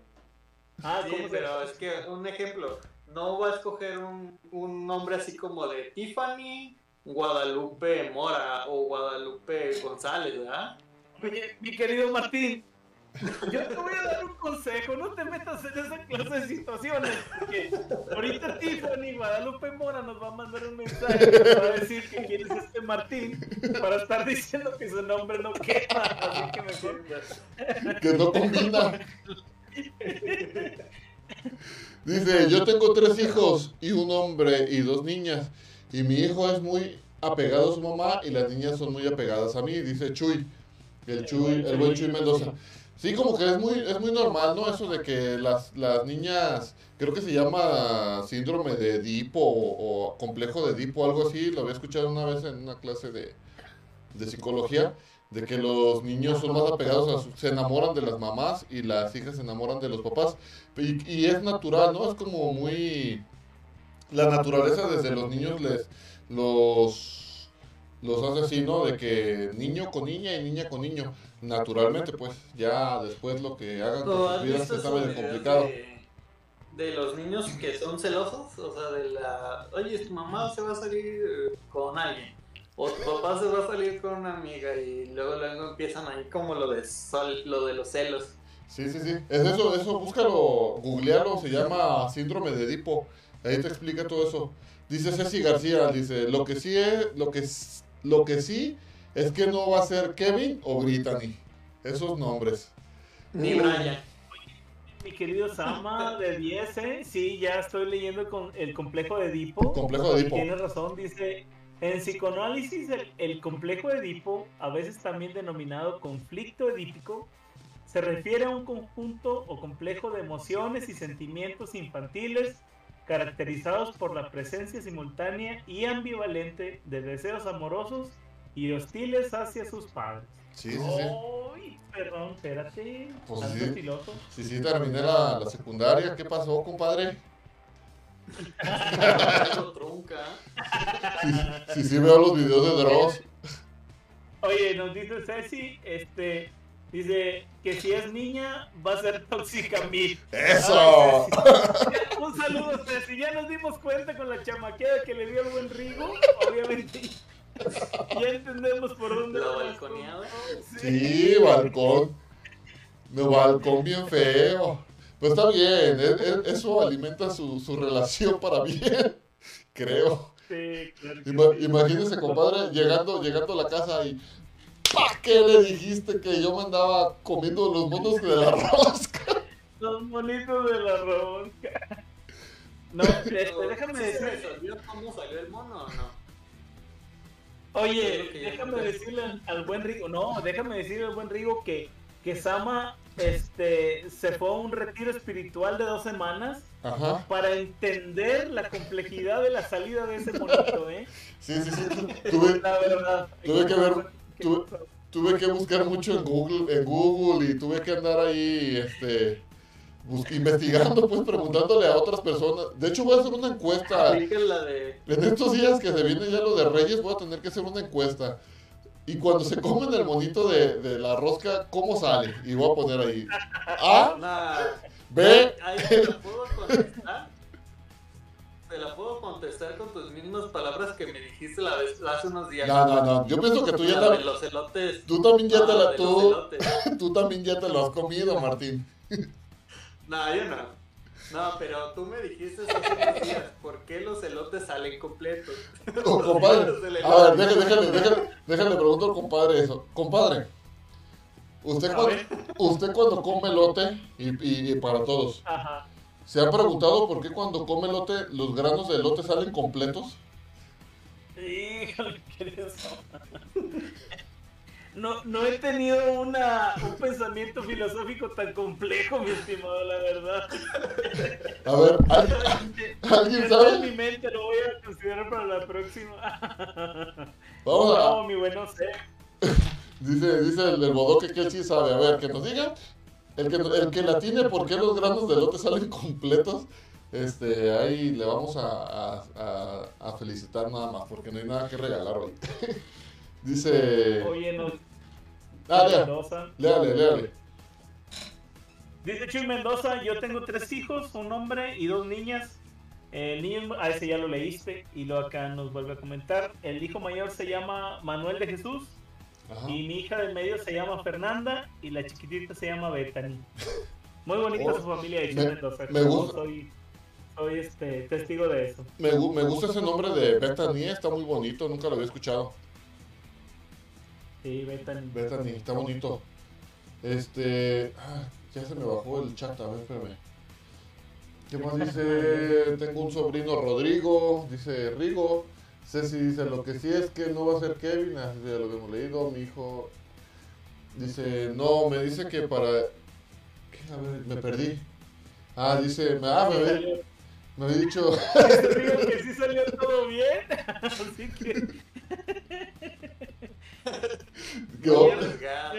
Ah, sí, ¿cómo se- pero es que un ejemplo, no va a escoger un, un nombre así como de Tiffany Guadalupe Mora o Guadalupe González, ¿verdad? Oye, mi querido Martín, [laughs] yo te voy a dar un consejo, no te metas en esa clase de situaciones, porque ahorita Tiffany Guadalupe Mora nos va a mandar un mensaje que nos va a decir que quién es este Martín para estar diciendo que su nombre no quema, así que mejor Que no [laughs] combina. Dice, yo tengo tres hijos y un hombre y dos niñas. Y mi hijo es muy apegado a su mamá y las niñas son muy apegadas a mí, dice Chuy. El Chuy, el buen Chuy Mendoza. Sí, como que es muy, es muy normal, ¿no? Eso de que las, las niñas, creo que se llama síndrome de Edipo o, o complejo de Edipo, algo así. Lo había escuchado una vez en una clase de, de psicología, de que los niños son más apegados a su, se enamoran de las mamás y las hijas se enamoran de los papás. Y, y es natural, ¿no? Es como muy... La naturaleza desde los niños les los los hace así, ¿no? De que niño con niña y niña con niño. Naturalmente, pues, ya después lo que hagan ¿No con sus vidas está medio complicado. De, de los niños que son celosos, o sea, de la, oye, tu mamá se va a salir eh, con alguien, o tu papá se va a salir con una amiga y luego luego empiezan ahí como lo de sol, lo de los celos. Sí, sí, sí. Es eso, eso, búscalo, googlealo, se llama síndrome de Edipo. Ahí te explica todo eso. Dice Ceci García, dice, lo que sí es, lo que, lo que sí es que no va a ser Kevin o Brittany. Esos nombres. Ni. Brian. Mi querido Sama de 10, ¿eh? sí, ya estoy leyendo con el complejo de Edipo. Complejo de Edipo. Tienes razón, dice. En psicoanálisis, el, el complejo de Edipo, a veces también denominado conflicto edípico, se refiere a un conjunto o complejo de emociones y sentimientos infantiles caracterizados por la presencia simultánea y ambivalente de deseos amorosos y hostiles hacia sus padres. Sí, sí, sí. Uy, perdón, espérate. Pues sí. estiloso. Sí, sí, terminé la, la secundaria. ¿Qué pasó, compadre? Trunca. [laughs] Sí, sí, veo los videos de Dross. Oye, nos dice Ceci, este, dice que si es niña va a ser tóxica mil. ¡Eso! Un saludo, Ceci. Ya nos dimos cuenta con la chamaqueada que le dio el buen Rigo. Obviamente, ya entendemos por dónde esto. Sí, balcón. Balcón bien feo. Pues está bien, e- e- eso alimenta su, su relación para bien, [laughs] creo. Sí, claro que Ima- sí. imagínese, compadre, llegando, llegando a la casa y ¿pa' qué le dijiste que yo me andaba comiendo los monos de la rosca? [laughs] Los monitos de la rosca. [laughs] No, este, déjame ¿Sí se decir, cómo salió el mono o no? Oye, déjame decirle al, buen Rigo, no, déjame decirle al buen Rigo que, que Sama este, se fue a un retiro espiritual de dos semanas Ajá. para entender la complejidad de la salida de ese monito, ¿eh? [laughs] Sí, sí, sí. [laughs] Tuve, La verdad. Tuve que ver- ¿Qué tuve- que buscar mucho en Google, en Google y tuve que andar ahí, este, investigando, pues preguntándole a otras personas. De hecho, voy a hacer una encuesta. De. En estos días que se viene ya lo de Reyes, voy a tener que hacer una encuesta. Y cuando se comen el monito de, de la rosca, ¿cómo sale? Y voy a poner ahí. A, Nah, B, ahí te la puedo contestar. Te la puedo contestar con tus mismas palabras que me dijiste la vez, hace unos días. No, no, no. Yo pienso que tú ya La los elotes. tú también ya te Ah, la, los tú, [laughs] tú también ya te lo has comido, Martín. No, yo no. No, pero tú me dijiste hace unos días, ¿por qué los elotes salen completos? [laughs] Oh, [laughs] compadre. A ver, déjale, déjale, déjale pregunto al compadre eso. Compadre, usted A cuando, ver. usted cuando come elote, y, y- y para todos, Ajá. ¿se ha preguntado por qué cuando come elote los granos de elote salen completos? Híjole, qué eso. No, no he tenido una, un pensamiento filosófico tan complejo, mi estimado, la verdad. A ver, ¿al- ¿alguien Está en sabe? mi mente, lo voy a considerar para la próxima. Vamos No, a, mi buen, no sé. [laughs] dice, dice el del bodoque que sí sabe. A ver, que nos diga, el que, el que la tiene por qué los granos de elote salen completos. Este, ahí le vamos a, a- a- a felicitar nada más, porque no hay nada que regalar hoy. [laughs] Dice... Oye, no. Lea, Mendoza. léale, léale. Dice Chuy Mendoza, yo tengo tres hijos, un hombre y dos niñas. El niño, a ese ya lo leíste y lo acá nos vuelve a comentar. El hijo mayor se llama Manuel de Jesús Ajá. y mi hija del medio se llama Fernanda y la chiquitita se llama Bethany. Muy bonita Oh, su familia de Chuy me- Mendoza. me gusta. Soy, soy este, testigo de eso. Me, me gusta ese nombre de Bethany, está muy bonito, nunca lo había escuchado. Sí, Bethany. Bethany, está bonito. Este. ah, ya se me bajó el chat, a ver, espérame. ¿Qué más dice? [laughs] Tengo un sobrino Rodrigo, dice Rigo. Ceci dice: Lo que sí es que no va a ser Kevin, así ya lo habíamos leído. Mi hijo dice: No, me dice que para. ¿Qué? A ver, me perdí. Ah, dice: Ah, me había, me había dicho. [laughs] Digo que sí salió todo bien. [laughs] Así que. [laughs] que- Ya.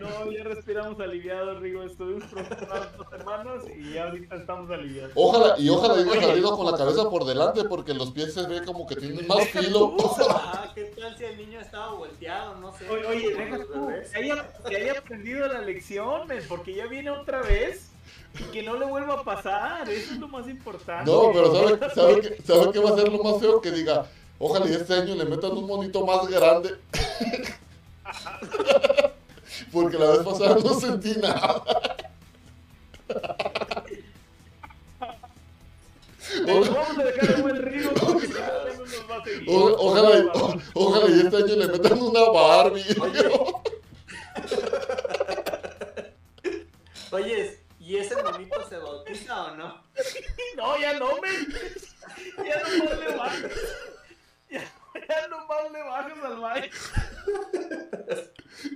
No, ya respiramos aliviados, Rigo. Estuvimos preocupados dos semanas y ya ahorita estamos aliviados. Ojalá, y ojalá haya Oye. salido con la cabeza por delante, porque los pies se ven como que tienen más filo. [laughs] Ah, ¿qué tal si el niño estaba volteado? No sé. Oye, oye, deja tú, que haya, que haya aprendido la lección, porque ya viene otra vez y que no le vuelva a pasar. Eso es lo más importante. No, pero ¿sabe, sabe, qué, ¿sabe qué va a ser lo más feo? Que diga, ojalá y este año le metan un monito más grande. [laughs] [laughs] Porque la vez pasada no sentí nada. [laughs] Vamos a dejar buen. O- ojalá, ojalá y este año le metan una Barbie. Oye, [laughs] ¿y ese monito se bautiza o no? No, ya no, men. Ya no más le bajas. Ya, ya no más le bajas al Mike.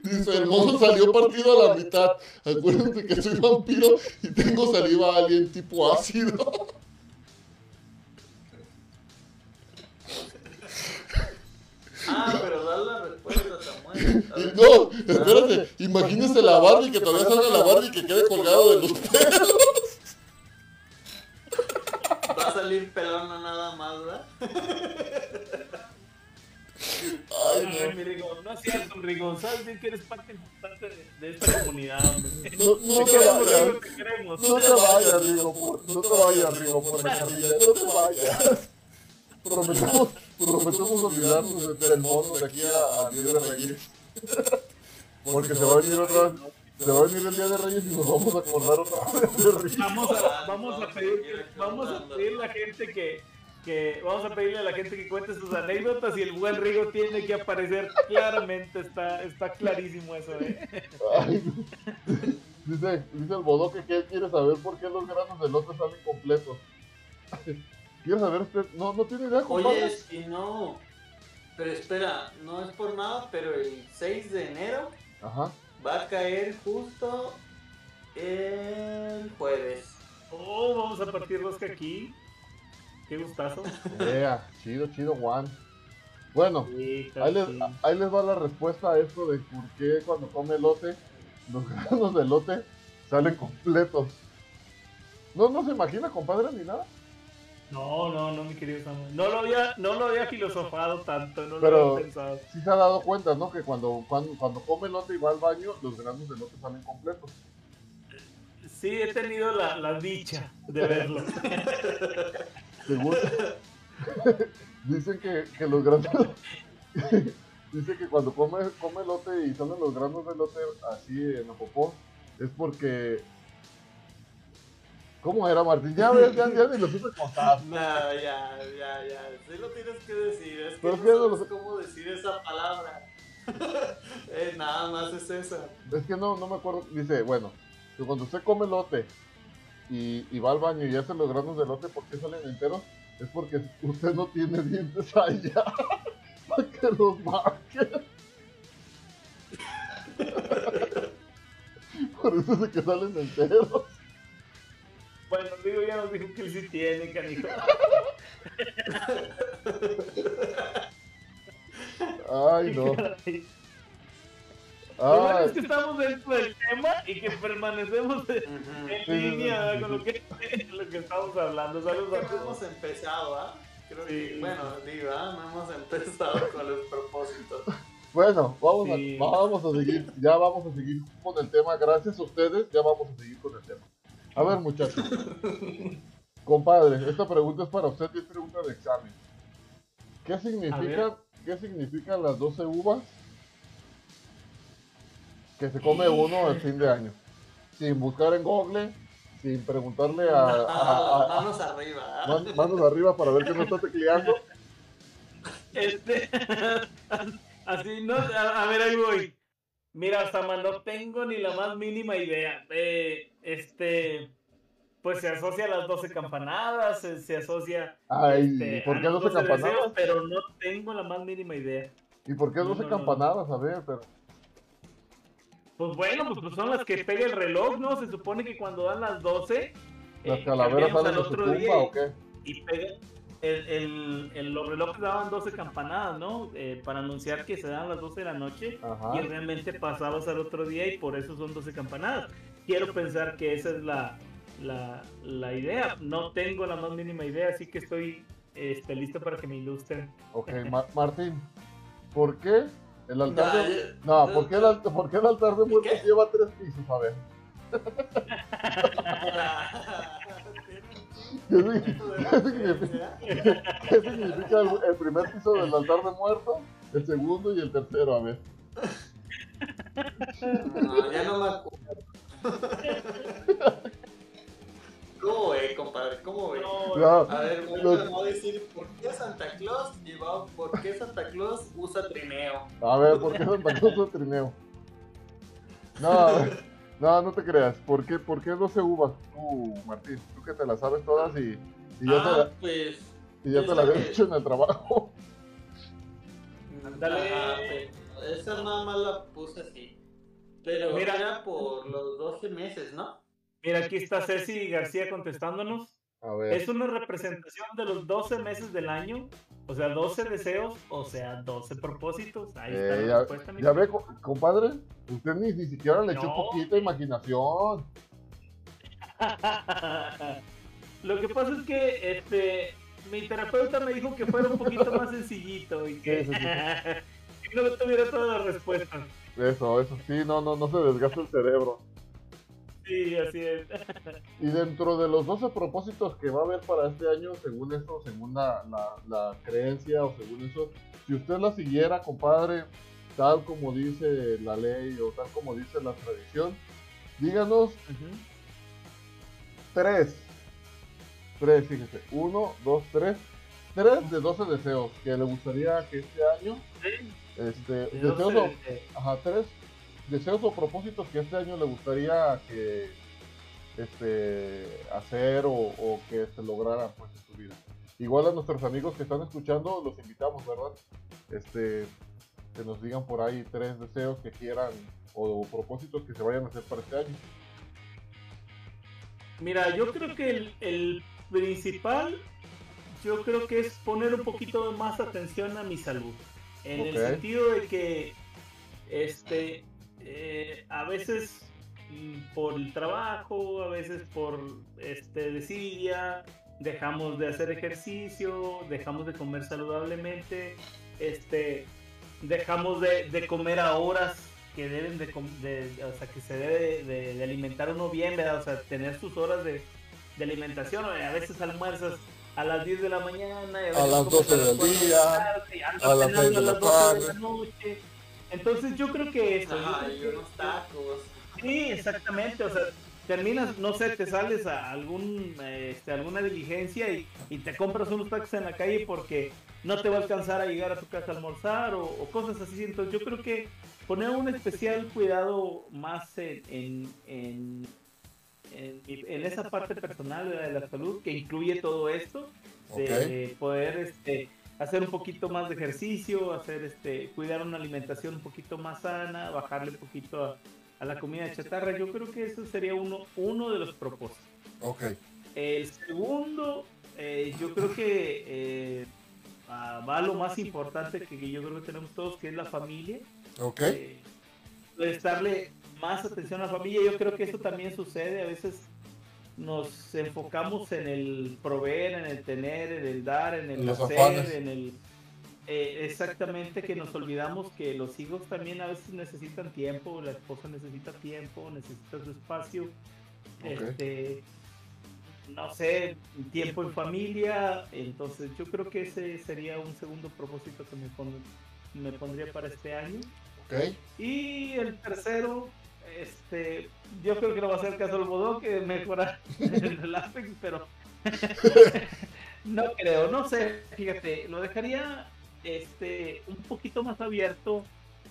Dice, el mono salió partido a la mitad. Acuérdense que soy vampiro y tengo saliva alien tipo [laughs] ácido. Ah, pero da la respuesta, Samuel. [laughs] Y no, espérate, imagínese la Barbie, que todavía salga la Barbie que quede colgado de los pelos. [laughs] Va a salir pelona nada más, ¿verdad? Ay, mi Rigo, no es cierto, Rigo. Sabes bien que eres parte importante de, de esta comunidad, hombre. no. No, no Te vayas. Rigo, te queremos. No te vayas, Rigo, por, no te vayas, Rigo, por la carrilla, no te vayas. Prometemos, prometemos olvidarnos del mono de aquí a, a Día de Reyes. Porque se va a venir otra vez, se va a venir el Día de Reyes y nos vamos a acordar otra vez de Reyes. Vamos a, vamos a pedir, vamos a pedirle a la gente que, que, vamos a pedirle a la gente que cuente sus anécdotas y el buen Rigo tiene que aparecer claramente, está, está clarísimo eso, eh. Ay, dice, dice el bodoque que él quiere saber por qué los granos de lote salen completos. ¿Quiere saber usted? No, no tiene idea, compadre. Oye, si no. Pero espera, no es por nada, pero el 6 de enero Ajá. va a caer justo el jueves. Oh, vamos a partir rosca aquí. Qué gustazo. Yeah, chido, chido, Juan. Bueno, Sí, ahí les, ahí les va la respuesta a esto de por qué cuando come elote, los [laughs] granos de elote salen completos. No, no se imagina, compadre, ni nada. No, no, no, mi querido Samuel. No lo había, no lo había filosofado tanto, no Pero- lo había pensado. Sí se ha dado cuenta, ¿no? Que cuando, cuando, cuando come elote y va al baño, los granos de elote salen completos. Sí, he tenido la, la dicha de verlo. [laughs] Según... [laughs] Dicen que, que los granos... [laughs] Dice que cuando come, come elote y salen los granos de elote así en la popó, es porque... ¿Cómo era, Martín? Ya ves, ya, ya ni lo supe [laughs] contar. No, ya, ya, ya. Sí lo tienes que decir. Es que Pero no es que no lo sabes sé. cómo decir esa palabra. Eh, nada más es esa. Es que no, no me acuerdo. Dice, bueno, que cuando usted come elote y, y va al baño y hace los granos de elote, ¿por qué salen enteros? Es porque usted no tiene dientes allá [laughs] para que los marque. [laughs] Por eso es de que salen enteros. Bueno, digo, ya nos dijo que él sí tiene, canijo. [laughs] Ay, no. Lo bueno Ay, es que estamos dentro del tema y que permanecemos en, en Sí, sí, línea sí, sí, con lo que, [laughs] lo que estamos hablando. Saludos a todos. hemos empezado, ¿ah? Creo que, Sí. bueno, digo, ¿ah? No hemos empezado con los propósitos. bueno, vamos, Sí. a, vamos a seguir. Ya vamos a seguir con el tema. Gracias a ustedes, ya vamos a seguir con el tema. A ver, muchachos. Compadre, esta pregunta es para usted y es pregunta de examen. ¿Qué significan, ¿qué significan las 12 uvas que se come uno el fin de año? Sin buscar en Google, sin preguntarle a, a- a- a- Manos arriba, man- manos arriba para ver que no está tecleando. Este, [laughs] así, no, a, a ver, ahí voy. Mira, Sama, no tengo ni la más mínima idea. Eh, este, pues se asocia a las 12 campanadas, se, se asocia Ay, este, ¿por qué los 12 deseos, campanadas? pero no tengo la más mínima idea. ¿Y por qué No, 12 no, no. campanadas? A ver, pero... Pues bueno, pues, pues son las que pega el reloj, ¿no? Se supone que cuando dan las 12, ¿Las eh, calaveras salen al de su otro tumba día o qué? y pega el, el, el- los relojes daban 12 campanadas, ¿no? Eh, para anunciar que se daban las 12 de la noche Ajá. y realmente pasabas al otro día y por eso son 12 campanadas. Quiero pensar que esa es la, la, la idea. No tengo la más mínima idea, así que estoy este, listo para que me ilustren. Ok, Ma- Martín, ¿por qué el altar No, de... No, ¿por qué el, altar, ¿por qué el altar de muertos ¿Qué? lleva tres pisos? A ver. [laughs] ¿Qué, sig- qué significa, qué significa el, el primer piso del altar de muertos, el segundo y el tercero? A ver. No, ya no me acuerdo. [laughs] ¿Cómo ve, compadre? ¿Cómo ve? No, No, A ver, voy a decir por qué Santa Claus lleva, por qué Santa Claus usa trineo. a ver, ¿por qué Santa Claus usa trineo? No, a ver, no, no te creas. ¿Por qué, por qué 12 uvas? Tú, Martín, tú que te las sabes todas y, y ya, te, ah, la- pues. y ya te habías hecho en el trabajo. Ándale. Ajá, pues, esa nada más la puse así. Pero Mira. era por los 12 meses, ¿no? Mira, aquí está Ceci García contestándonos. A ver. Es una representación de los 12 meses del año, o sea, 12 deseos, o sea, 12 propósitos. Ahí está Eh, la ya, respuesta, ya ve, co- compadre, usted ni, ni siquiera le echó No. poquita imaginación. [laughs] Lo que pasa es que este mi terapeuta me dijo que fuera un poquito más sencillito y que, Sí, sí, que [laughs] no tuviera todas las respuestas. Eso, eso, sí, no, no, no se desgasta el cerebro. Sí, así es. Y dentro de los 12 propósitos que va a haber para este año, según esto, según la, la, la creencia o según eso, si usted la siguiera, compadre, tal como dice la ley o tal como dice la tradición, díganos tres. Tres, fíjese. Uno, dos, tres. Tres de 12 deseos que le gustaría que este año, este, deseos o, Entonces, ajá, tres deseos o propósitos que este año le gustaría que este hacer o, o que se lograran pues en su vida. Igual a nuestros amigos que están escuchando los invitamos, ¿verdad? Este que nos digan por ahí tres deseos que quieran o, propósitos que se vayan a hacer para este año. Mira, yo creo que el, el principal, yo creo que es poner un poquito más atención a mi salud. En el sentido de que, este, eh, a veces mm, por el trabajo, a veces por este, desidia, dejamos de hacer ejercicio, dejamos de comer saludablemente, este, dejamos de, de comer a horas que deben de, de, o sea, que se debe de, alimentar uno bien, ¿verdad? O sea, tener sus horas de, de alimentación, a veces almuerzas a las 10 de la mañana, a, las 12 del día, a, las 6 de la tarde. noche. Entonces yo creo que eso. Ay, unos tacos. Sí, exactamente, o sea, terminas, no sé, te sales a algún, este, alguna diligencia y, y, te compras unos tacos en la calle porque no te va a alcanzar a llegar a tu casa a almorzar o, cosas así. Entonces yo creo que poner un especial cuidado más en, en, en, esa parte personal de la salud que incluye todo esto, de poder este, hacer un poquito más de ejercicio, hacer este, cuidar una alimentación un poquito más sana, bajarle un poquito a a la comida chatarra. Yo creo que eso sería uno, uno de los propósitos. Ok. El segundo, eh, yo creo que eh, va a lo más importante que yo creo que tenemos todos, que es la familia. Ok. Eh, darle más atención a la familia. Yo creo que eso también sucede. A veces nos enfocamos en el proveer, en el tener, en el dar, en el hacer, en el eh, exactamente que nos olvidamos que los hijos también a veces necesitan tiempo, la esposa necesita tiempo, necesita su espacio, este, no sé, tiempo en familia, entonces yo creo que ese sería un segundo propósito que me, me pondría para este año. Y el tercero, este, yo creo que no va a ser caso al bodón que mejorar [laughs] el Apex, pero [laughs] no creo, no sé, fíjate, lo dejaría este, un poquito más abierto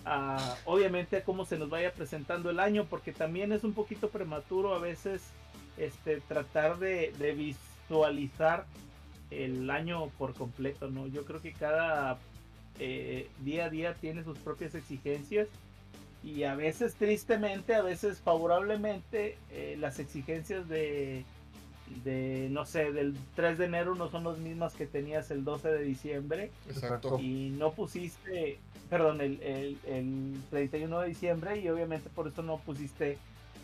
a, obviamente, a cómo se nos vaya presentando el año, porque también es un poquito prematuro a veces este, tratar de, visualizar el año por completo, ¿no? Yo creo que cada eh, día a día tiene sus propias exigencias y a veces tristemente, a veces favorablemente, eh, las exigencias de de, no sé, del 3 de enero no son las mismas que tenías el 12 de diciembre. Exacto. Y no pusiste, perdón, el, el, 31 de diciembre y obviamente por eso no pusiste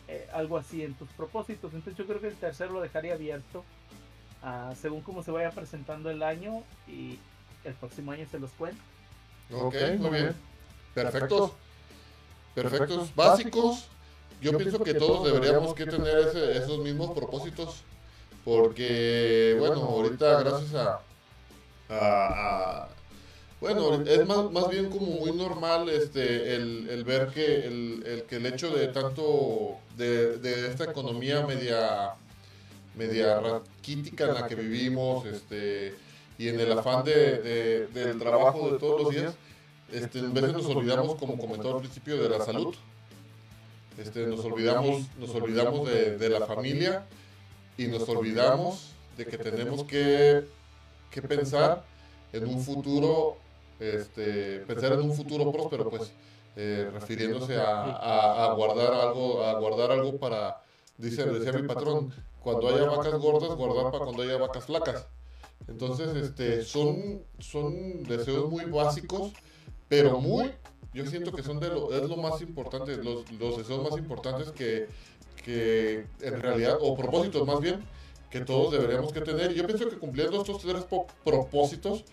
eh, algo así en tus propósitos. Entonces yo creo que el tercero lo dejaría abierto según cómo se vaya presentando el año y el próximo año se los cuento. Ok, muy bien. Perfectos. Perfectos. Básicos. Yo, pienso, que, todos deberíamos que tener esos mismos propósitos porque, bueno, ahorita gracias a, bueno, es más, más bien como muy normal este el, el ver que el, el, que el hecho de tanto de, de esta economía media media raquítica en la que vivimos este y en el afán de, del trabajo de todos los días este, en veces nos olvidamos como comentó al principio de la salud. este, nos olvidamos nos olvidamos de, de la familia y nos olvidamos de que tenemos que, que pensar en un futuro, este, pensar en un futuro próspero, pues, eh, refiriéndose a, a, guardar algo, a guardar algo para, dice, decía mi patrón, cuando haya vacas gordas, guardar para cuando haya vacas flacas. Entonces, este, son, son deseos muy básicos, pero muy, yo siento que son de lo, es lo más importante, los, los deseos más importantes que, que en realidad, o propósitos más bien, que todos deberíamos que tener. Yo pienso que cumpliendo estos tres propósitos,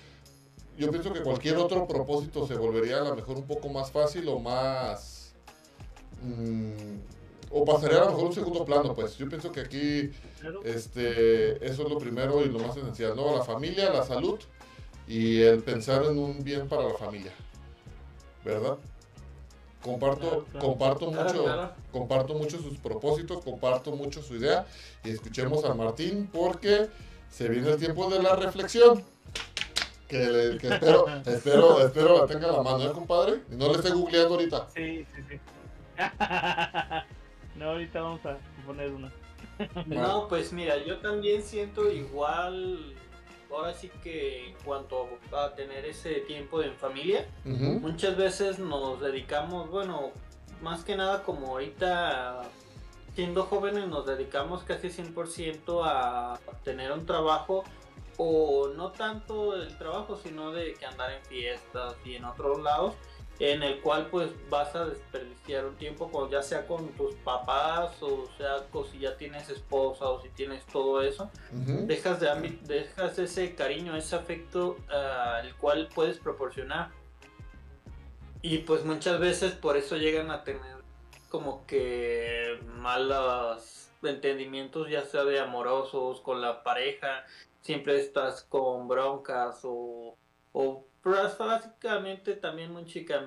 yo pienso que cualquier otro propósito se volvería a lo mejor un poco más fácil o más... Mm, o pasaría a lo mejor un segundo plano, pues. Yo pienso que aquí este, eso es lo primero y lo más esencial, ¿no? La familia, la salud y el pensar en un bien para la familia. ¿Verdad? Comparto, comparto mucho, comparto mucho sus propósitos, comparto mucho su idea y escuchemos a Martín porque se viene el tiempo de la reflexión. Que, espero, [laughs] espero, espero la tenga la mano, ¿eh, compadre? Y no le esté googleando ahorita. Sí, sí, sí. [laughs] no, ahorita vamos a poner una. no, pues mira, yo también siento igual ahora sí que en cuanto a tener ese tiempo en familia, muchas veces nos dedicamos, bueno, más que nada como ahorita siendo jóvenes nos dedicamos casi 100% a tener un trabajo o no tanto el trabajo, sino de que andar en fiestas y en otros lados. En el cual pues vas a desperdiciar un tiempo con, ya sea con tus papás o sea si ya tienes esposa o si tienes todo eso dejas de dejas ese cariño ese afecto al el cual puedes proporcionar. Y pues muchas veces por eso llegan a tener como que malos entendimientos ya sea de amorosos con la pareja siempre estás con broncas o, o pero básicamente también muy chica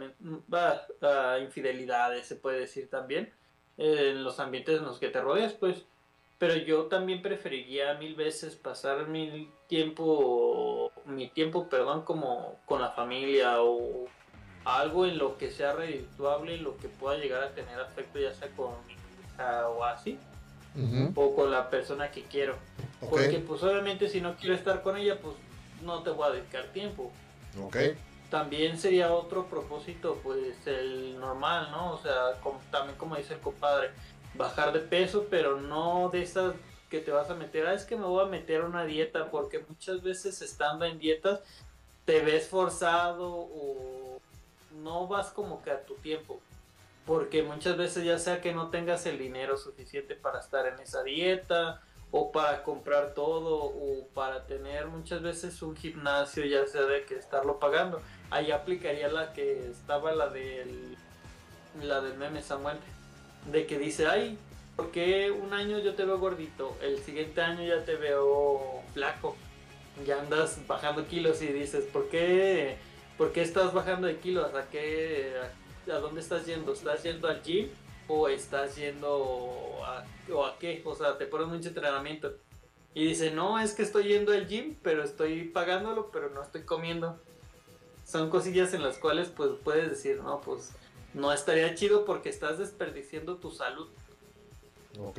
va a infidelidades se puede decir también en los ambientes en los que te rodeas pues. Pero yo también preferiría mil veces pasar mi tiempo mi tiempo perdón como con la familia o algo en lo que sea redituable lo que pueda llegar a tener afecto ya sea con mi hija o así o con la persona que quiero. Porque pues obviamente si no quiero estar con ella pues no te voy a dedicar tiempo también sería otro propósito, pues el normal, ¿no? O sea, también como dice el compadre, bajar de peso, pero no de esas que te vas a meter, ah, es que me voy a meter una dieta, porque muchas veces estando en dietas te ves forzado o no vas como que a tu tiempo. Porque muchas veces ya sea que no tengas el dinero suficiente para estar en esa dieta, o para comprar todo o para tener muchas veces un gimnasio ya sea de que estarlo pagando. Ahí aplicaría la que estaba la del la del meme Samuel de que dice ay porque un año yo te veo gordito el siguiente año ya te veo flaco ya andas bajando kilos y dices por qué por qué estás bajando de kilos a qué a dónde estás yendo estás yendo al gym o estás yendo a, o a qué, o sea, te pones mucho entrenamiento. Y dice, no, es que estoy yendo al gym, pero estoy pagándolo, pero no estoy comiendo. Son cosillas en las cuales pues puedes decir, no, pues no estaría chido porque estás desperdiciando tu salud. Ok.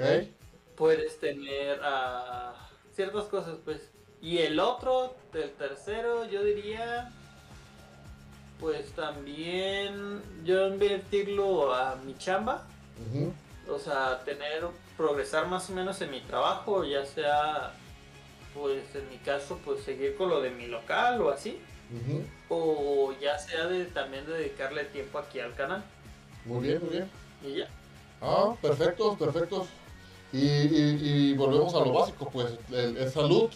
Puedes tener uh, ciertas cosas, pues. Y el otro, el tercero, yo diría, pues también yo invertirlo a mi chamba o sea, tener, progresar más o menos en mi trabajo, ya sea, pues en mi caso, pues seguir con lo de mi local o así. O ya sea de también dedicarle tiempo aquí al canal. Muy bien, muy bien. Y ya. Ah, perfectos, perfectos. Y, y, volvemos a lo básico, pues, es salud,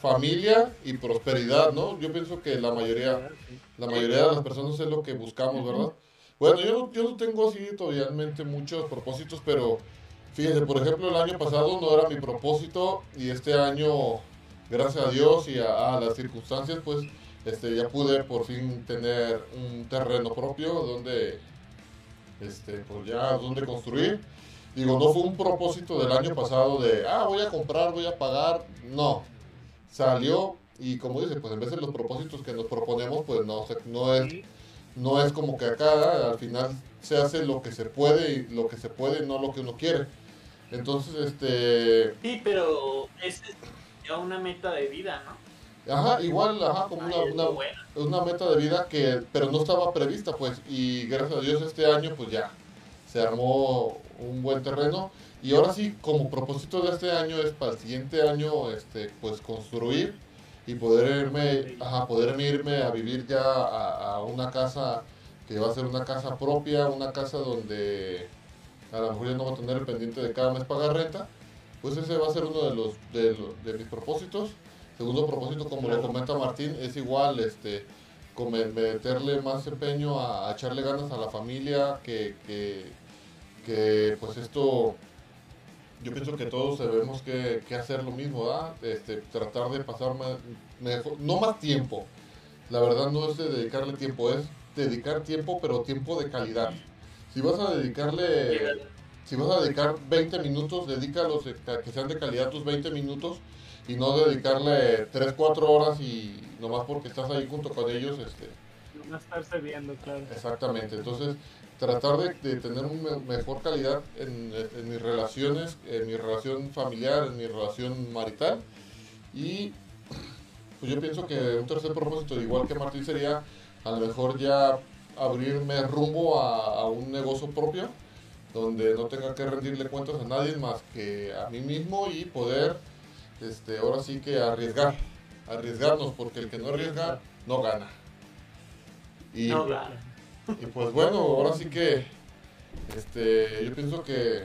familia y prosperidad, ¿no? Yo pienso que la mayoría, la mayoría de las personas es lo que buscamos, ¿verdad? Bueno, yo, yo no tengo así todavía muchos propósitos, pero fíjense, por ejemplo, el año pasado no era mi propósito y este año, gracias a Dios y a, las circunstancias, pues este, ya pude por fin tener un terreno propio donde, este, pues ya, donde construir. Digo, no fue un propósito del año pasado de, ah, voy a comprar, voy a pagar. No, salió y como dice, pues en vez de los propósitos que nos proponemos, pues no, no es no es como que acá al final se hace lo que se puede y lo que se puede, no lo que uno quiere. Entonces, este... Sí, pero es ya una meta de vida, ¿no? Ajá, igual, ajá, como una, una, meta de vida que, pero no estaba prevista, pues, y gracias a Dios este año, pues ya, se armó un buen terreno. Y ahora sí, como propósito de este año es para el siguiente año, este, pues construir y poder irme, ajá, poder irme a vivir ya a, una casa que va a ser una casa propia, una casa donde a lo mejor ya no va a tener el pendiente de cada mes pagar renta, pues ese va a ser uno de los de, mis propósitos. Segundo propósito, como le comenta Martín, es igual, este, meterle más empeño a, echarle ganas a la familia, que, que pues esto yo pienso que todos debemos que, hacer lo mismo, Este, tratar de pasar más, mejor, no más tiempo. La verdad no es de dedicarle tiempo, es dedicar tiempo, pero tiempo de calidad. Si vas a dedicarle, si vas a dedicar 20 minutos, dedícalos que sean de calidad tus 20 minutos y no dedicarle 3, 4 horas y nomás porque estás ahí junto con ellos, este. No estarse viendo, claro. Exactamente, entonces tratar de, tener una mejor calidad en, mis relaciones, en mi relación familiar, en mi relación marital. Y pues yo pienso que un tercer propósito, igual que Martín, sería a lo mejor ya abrirme rumbo a, un negocio propio, donde no tenga que rendirle cuentas a nadie más que a mí mismo y poder, este, ahora sí que arriesgar, arriesgarnos, porque el que no arriesga no gana. Y, no gana Y pues bueno, ahora sí que este, yo pienso que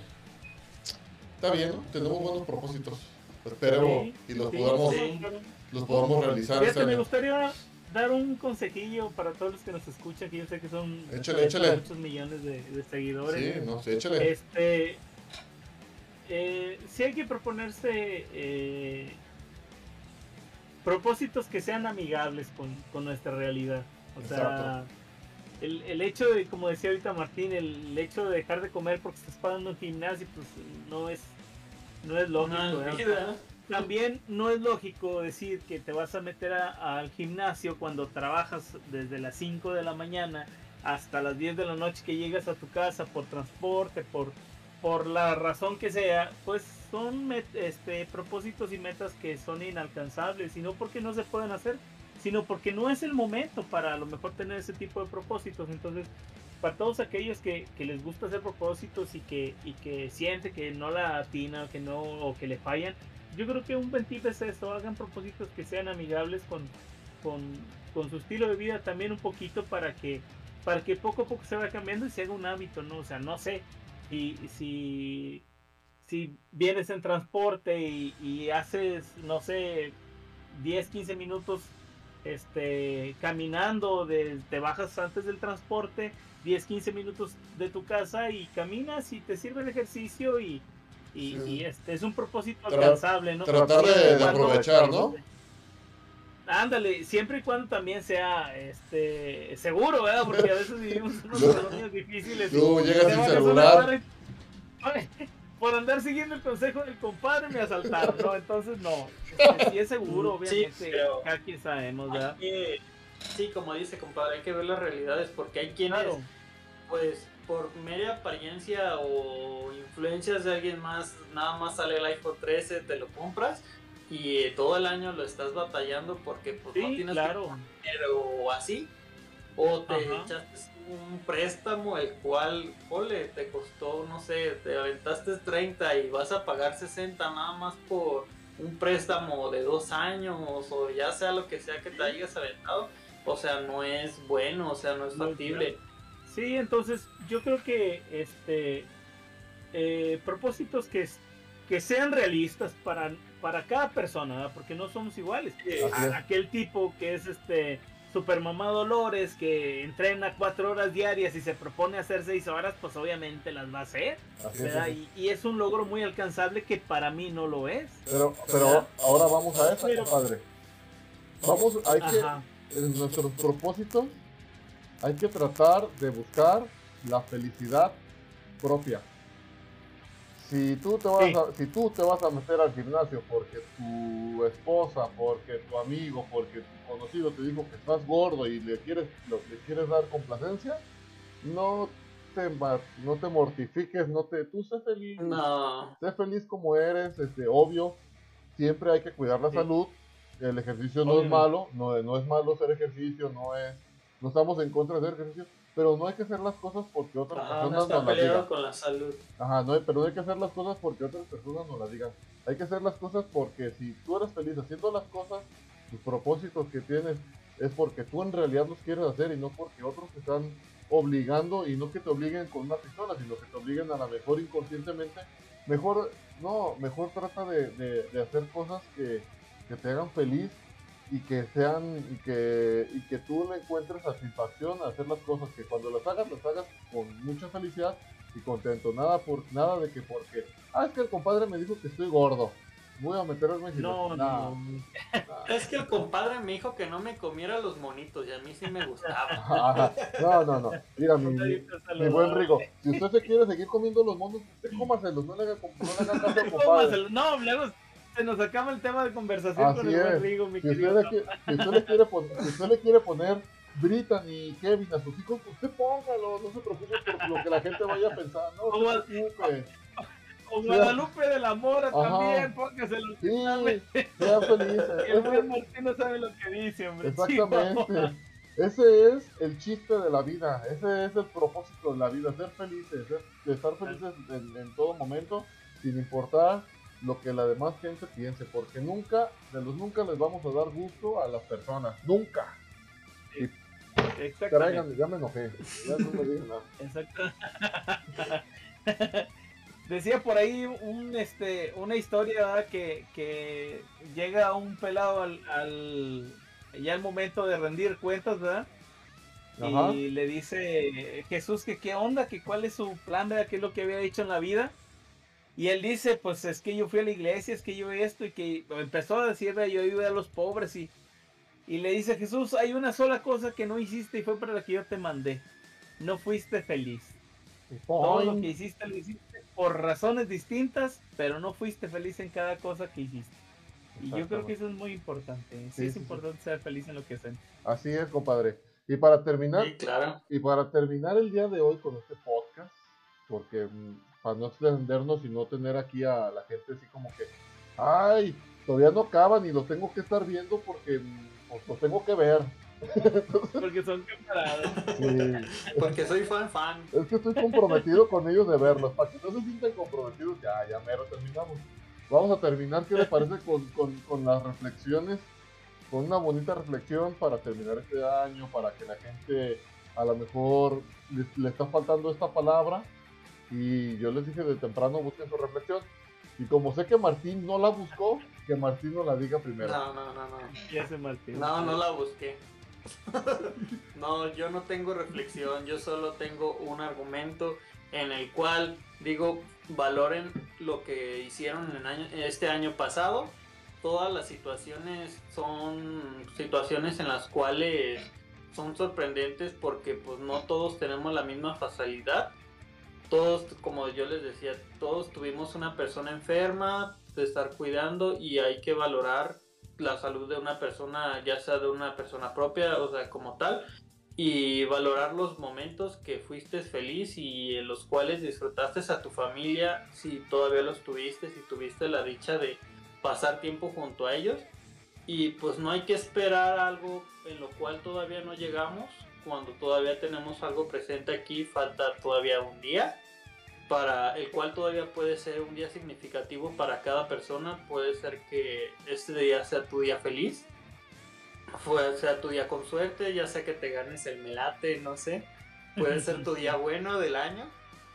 está bien, ¿no? Tenemos buenos propósitos. Esperemos Sí, y los sí, podamos, sí. los podamos realizar este Fíjate, me gustaría dar un consejillo para todos los que nos escuchan, que yo sé que son Échale, échale. muchos millones de, de seguidores. Sí, no, sí, échale. Este, eh, sí hay que proponerse eh, propósitos que sean amigables con, con nuestra realidad. O sea, el, el hecho de, como decía ahorita Martín, el, hecho de dejar de comer porque estás pagando un gimnasio, pues no es, no es lógico. ¿eh? O sea, también no es lógico decir que te vas a meter a- al gimnasio cuando trabajas desde las 5 de la mañana hasta las 10 de la noche que llegas a tu casa por transporte, por, por la razón que sea, pues son met- este, propósitos y metas que son inalcanzables y no porque no se pueden hacer, sino porque no es el momento para a lo mejor tener ese tipo de propósitos. Entonces, para todos aquellos que, que les gusta hacer propósitos y que, y que sienten que no la atinan, que no, o que le fallan, yo creo que un buen tip es eso, hagan propósitos que sean amigables con, con, con su estilo de vida también un poquito para que, para que poco a poco se vaya cambiando y se haga un hábito, ¿no? O sea, no sé, si, si, si vienes en transporte y, y haces, no sé, 10, 15 minutos este, caminando, de- te bajas antes del transporte, 10, 15 minutos de tu casa y caminas y te sirve el ejercicio y, y, Sí. y, este es un propósito Tra- alcanzable, ¿no? tratar de- aprovechar, ¿no? Ándale, siempre y cuando también sea este seguro, ¿verdad? Porque a veces vivimos en Luego- colonias difíciles. luego llegas sin a una Por andar siguiendo el consejo del compadre me asaltaron, ¿no? Entonces no. [laughs] Si es seguro, Sí, obviamente, pero- cada quien sabemos, ¿verdad? Que- sí, como dice compadre, hay que ver las realidades porque hay quienes, Claro. pues, por media apariencia o influencias de alguien más, nada más sale el iPhone 13, te lo compras y eh, todo el año lo estás batallando porque pues no Sí, tienes claro. dinero o así. O te Ajá. echaste un préstamo el cual, ole, te costó, no sé, te aventaste 30 y vas a pagar 60 nada más por un préstamo de dos años o ya sea lo que sea que te hayas aventado. O sea, no es bueno, o sea, no es factible. Sí, entonces yo creo que este eh, propósitos que, es- que sean realistas para, para cada persona, ¿verdad? porque no somos iguales. A- aquel tipo que es este super mamá Dolores que entrena cuatro horas diarias y se propone hacer seis horas, pues obviamente las va a hacer. Y, y es un logro muy alcanzable que para mí no lo es. Pero, pero ahora vamos a eso, Pero- compadre. Vamos, hay que, en nuestros propósitos, hay que tratar de buscar la felicidad propia. Si tú, te vas Sí. a, si tú te vas a meter al gimnasio porque tu esposa, porque tu amigo, porque tu conocido te dijo que estás gordo y le quieres, lo- le quieres dar complacencia, no te, no te mortifiques, no te, tú sé feliz, no, sé feliz como eres, este, obvio, siempre hay que cuidar la Sí. salud, el ejercicio no es malo, no, no es malo hacer ejercicio, no es, no estamos en contra de hacer ejercicio, pero no hay que hacer las cosas porque otras ajá, no personas está nos las digan. con la salud. Ajá, no hay, pero no hay que hacer las cosas porque otras personas nos las digan. Hay que hacer las cosas porque si tú eres feliz haciendo las cosas, tus propósitos que tienes es porque tú en realidad los quieres hacer y no porque otros te están obligando y no que te obliguen con una pistola, sino que te obliguen a lo mejor inconscientemente. Mejor, no, mejor trata de, de- de hacer cosas que, que te hagan feliz y que sean y que, y que tú le encuentres satisfacción a hacer las cosas, que cuando las hagas, las hagas con mucha felicidad y contento. Nada por nada de que porque, ah, es que el compadre me dijo que estoy gordo. Voy a meterme en No, no, nah. Es que el compadre me dijo que no me comiera los monitos y a mí sí me gustaba. No, no, no. Mira, mi, mi, mi buen Rigo, si usted se quiere seguir comiendo los monos, usted cómaselos, no le haga, no le haga caso al [laughs] compadre. No, luego se nos acaba el tema de conversación Así con el buen es. Rigo, mi Si usted, querido. le, si usted le quiere poner, si usted le quiere poner Brittany y Kevin a sus hijos, usted póngalo, no se preocupe por lo que la gente vaya a pensar, no Como- se preocupe. O Guadalupe de la Mora Ajá. también, póngaselo. Sí, sean felices. [laughs] El Ese- buen Martín no sabe lo que dice, hombre. Exactamente. Ese es el chiste de la vida, ese es el propósito de la vida, ser felices, ser- estar felices en, en todo momento, sin importar lo que la demás gente piense, porque nunca, de los nunca les vamos a dar gusto a las personas, nunca. Y Exactamente. ya me enojé. Ya no me digan nada. Exacto. [laughs] Decía por ahí un, este, una historia que, que llega un pelado al, al, ya al momento de rendir cuentas, ¿verdad? Y le dice Jesús que qué onda, que cuál es su plan, ¿verdad? ¿Qué es lo que había dicho en la vida? Y él dice, pues es que yo fui a la iglesia, es que yo esto, y que empezó a decir, yo ayudé a los pobres, y, y le dice Jesús, hay una sola cosa que no hiciste y fue para la que yo te mandé. No fuiste feliz. Todo lo que hiciste lo hiciste por razones distintas, pero no fuiste feliz en cada cosa que hiciste. Y yo creo que eso es muy importante. Sí, es importante ser feliz en lo que hacen. Así es, compadre. Y para terminar, y para terminar el día de hoy con este podcast, porque mm, para no extendernos y no tener aquí a la gente así como que, ay, todavía no acaban y los tengo que estar viendo porque pues, los tengo que ver. Porque son camaradas. Porque soy fan fan. Es que estoy comprometido con ellos de verlos. Para que no se sientan comprometidos, ya, ya mero terminamos. Vamos a terminar, ¿qué les parece con, con, con las reflexiones? Con una bonita reflexión para terminar este año, para que la gente a lo mejor le, le está faltando esta palabra y yo les dije de temprano busquen su reflexión. Y como sé que Martín no la buscó, que Martín no la diga primero. No, no, no, no. Ya sé Martín. No, no la busqué. [laughs] no, yo no tengo reflexión, yo solo tengo un argumento en el cual digo, valoren lo que hicieron en este año pasado. Todas las situaciones son situaciones en las cuales son sorprendentes porque pues no todos tenemos la misma facilidad todos, como yo les decía, todos tuvimos una persona enferma de estar cuidando y hay que valorar la salud de una persona, ya sea de una persona propia, o sea, como tal, y valorar los momentos que fuiste feliz y en los cuales disfrutaste a tu familia, si todavía los tuviste, si tuviste la dicha de pasar tiempo junto a ellos. Y pues no hay que esperar algo en lo cual todavía no llegamos, cuando todavía tenemos algo presente aquí, falta todavía un día, para el cual todavía puede ser un día significativo para cada persona, puede ser que este día sea tu día feliz, puede sea tu día con suerte, ya sea que te ganes el melate, no sé, puede [laughs] ser tu día bueno del año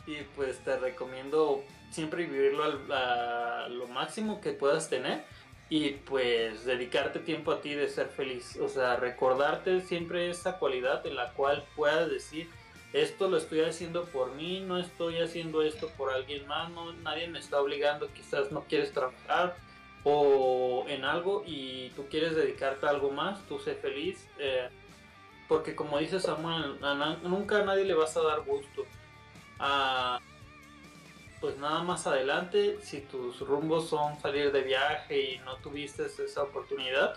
y pues te recomiendo siempre vivirlo a lo máximo que puedas tener y pues dedicarte tiempo a ti de ser feliz, o sea, recordarte siempre esa cualidad en la cual puedas decir, esto lo estoy haciendo por mí, no estoy haciendo esto por alguien más, no, nadie me está obligando, quizás no quieres trabajar o en algo y tú quieres dedicarte a algo más, tú sé feliz, eh, porque como dice Samuel, nunca a nadie le vas a dar gusto. a pues nada más adelante, si tus rumbos son salir de viaje y no tuviste esa oportunidad,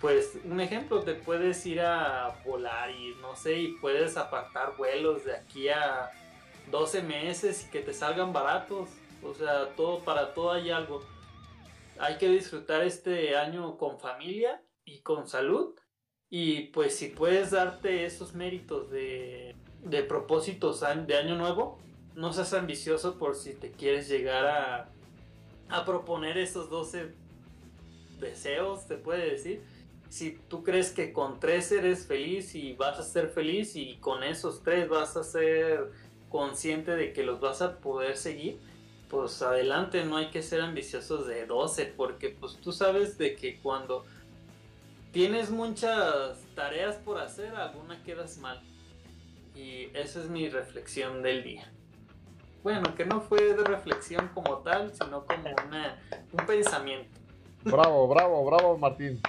pues un ejemplo, te puedes ir a volar y no sé, y puedes apartar vuelos de aquí a 12 meses y que te salgan baratos. O sea, todo para todo hay algo. Hay que disfrutar este año con familia y con salud. Y pues si puedes darte esos méritos de, de propósitos de año nuevo, no seas ambicioso por si te quieres llegar a, a proponer esos 12 deseos, te puede decir. Si tú crees que con tres eres feliz y vas a ser feliz y con esos tres vas a ser consciente de que los vas a poder seguir, pues adelante, no hay que ser ambiciosos de 12 porque pues tú sabes de que cuando tienes muchas tareas por hacer, alguna quedas mal. Y esa es mi reflexión del día bueno, que no fue de reflexión como tal, sino como una, un pensamiento. Bravo, bravo, bravo, Martín.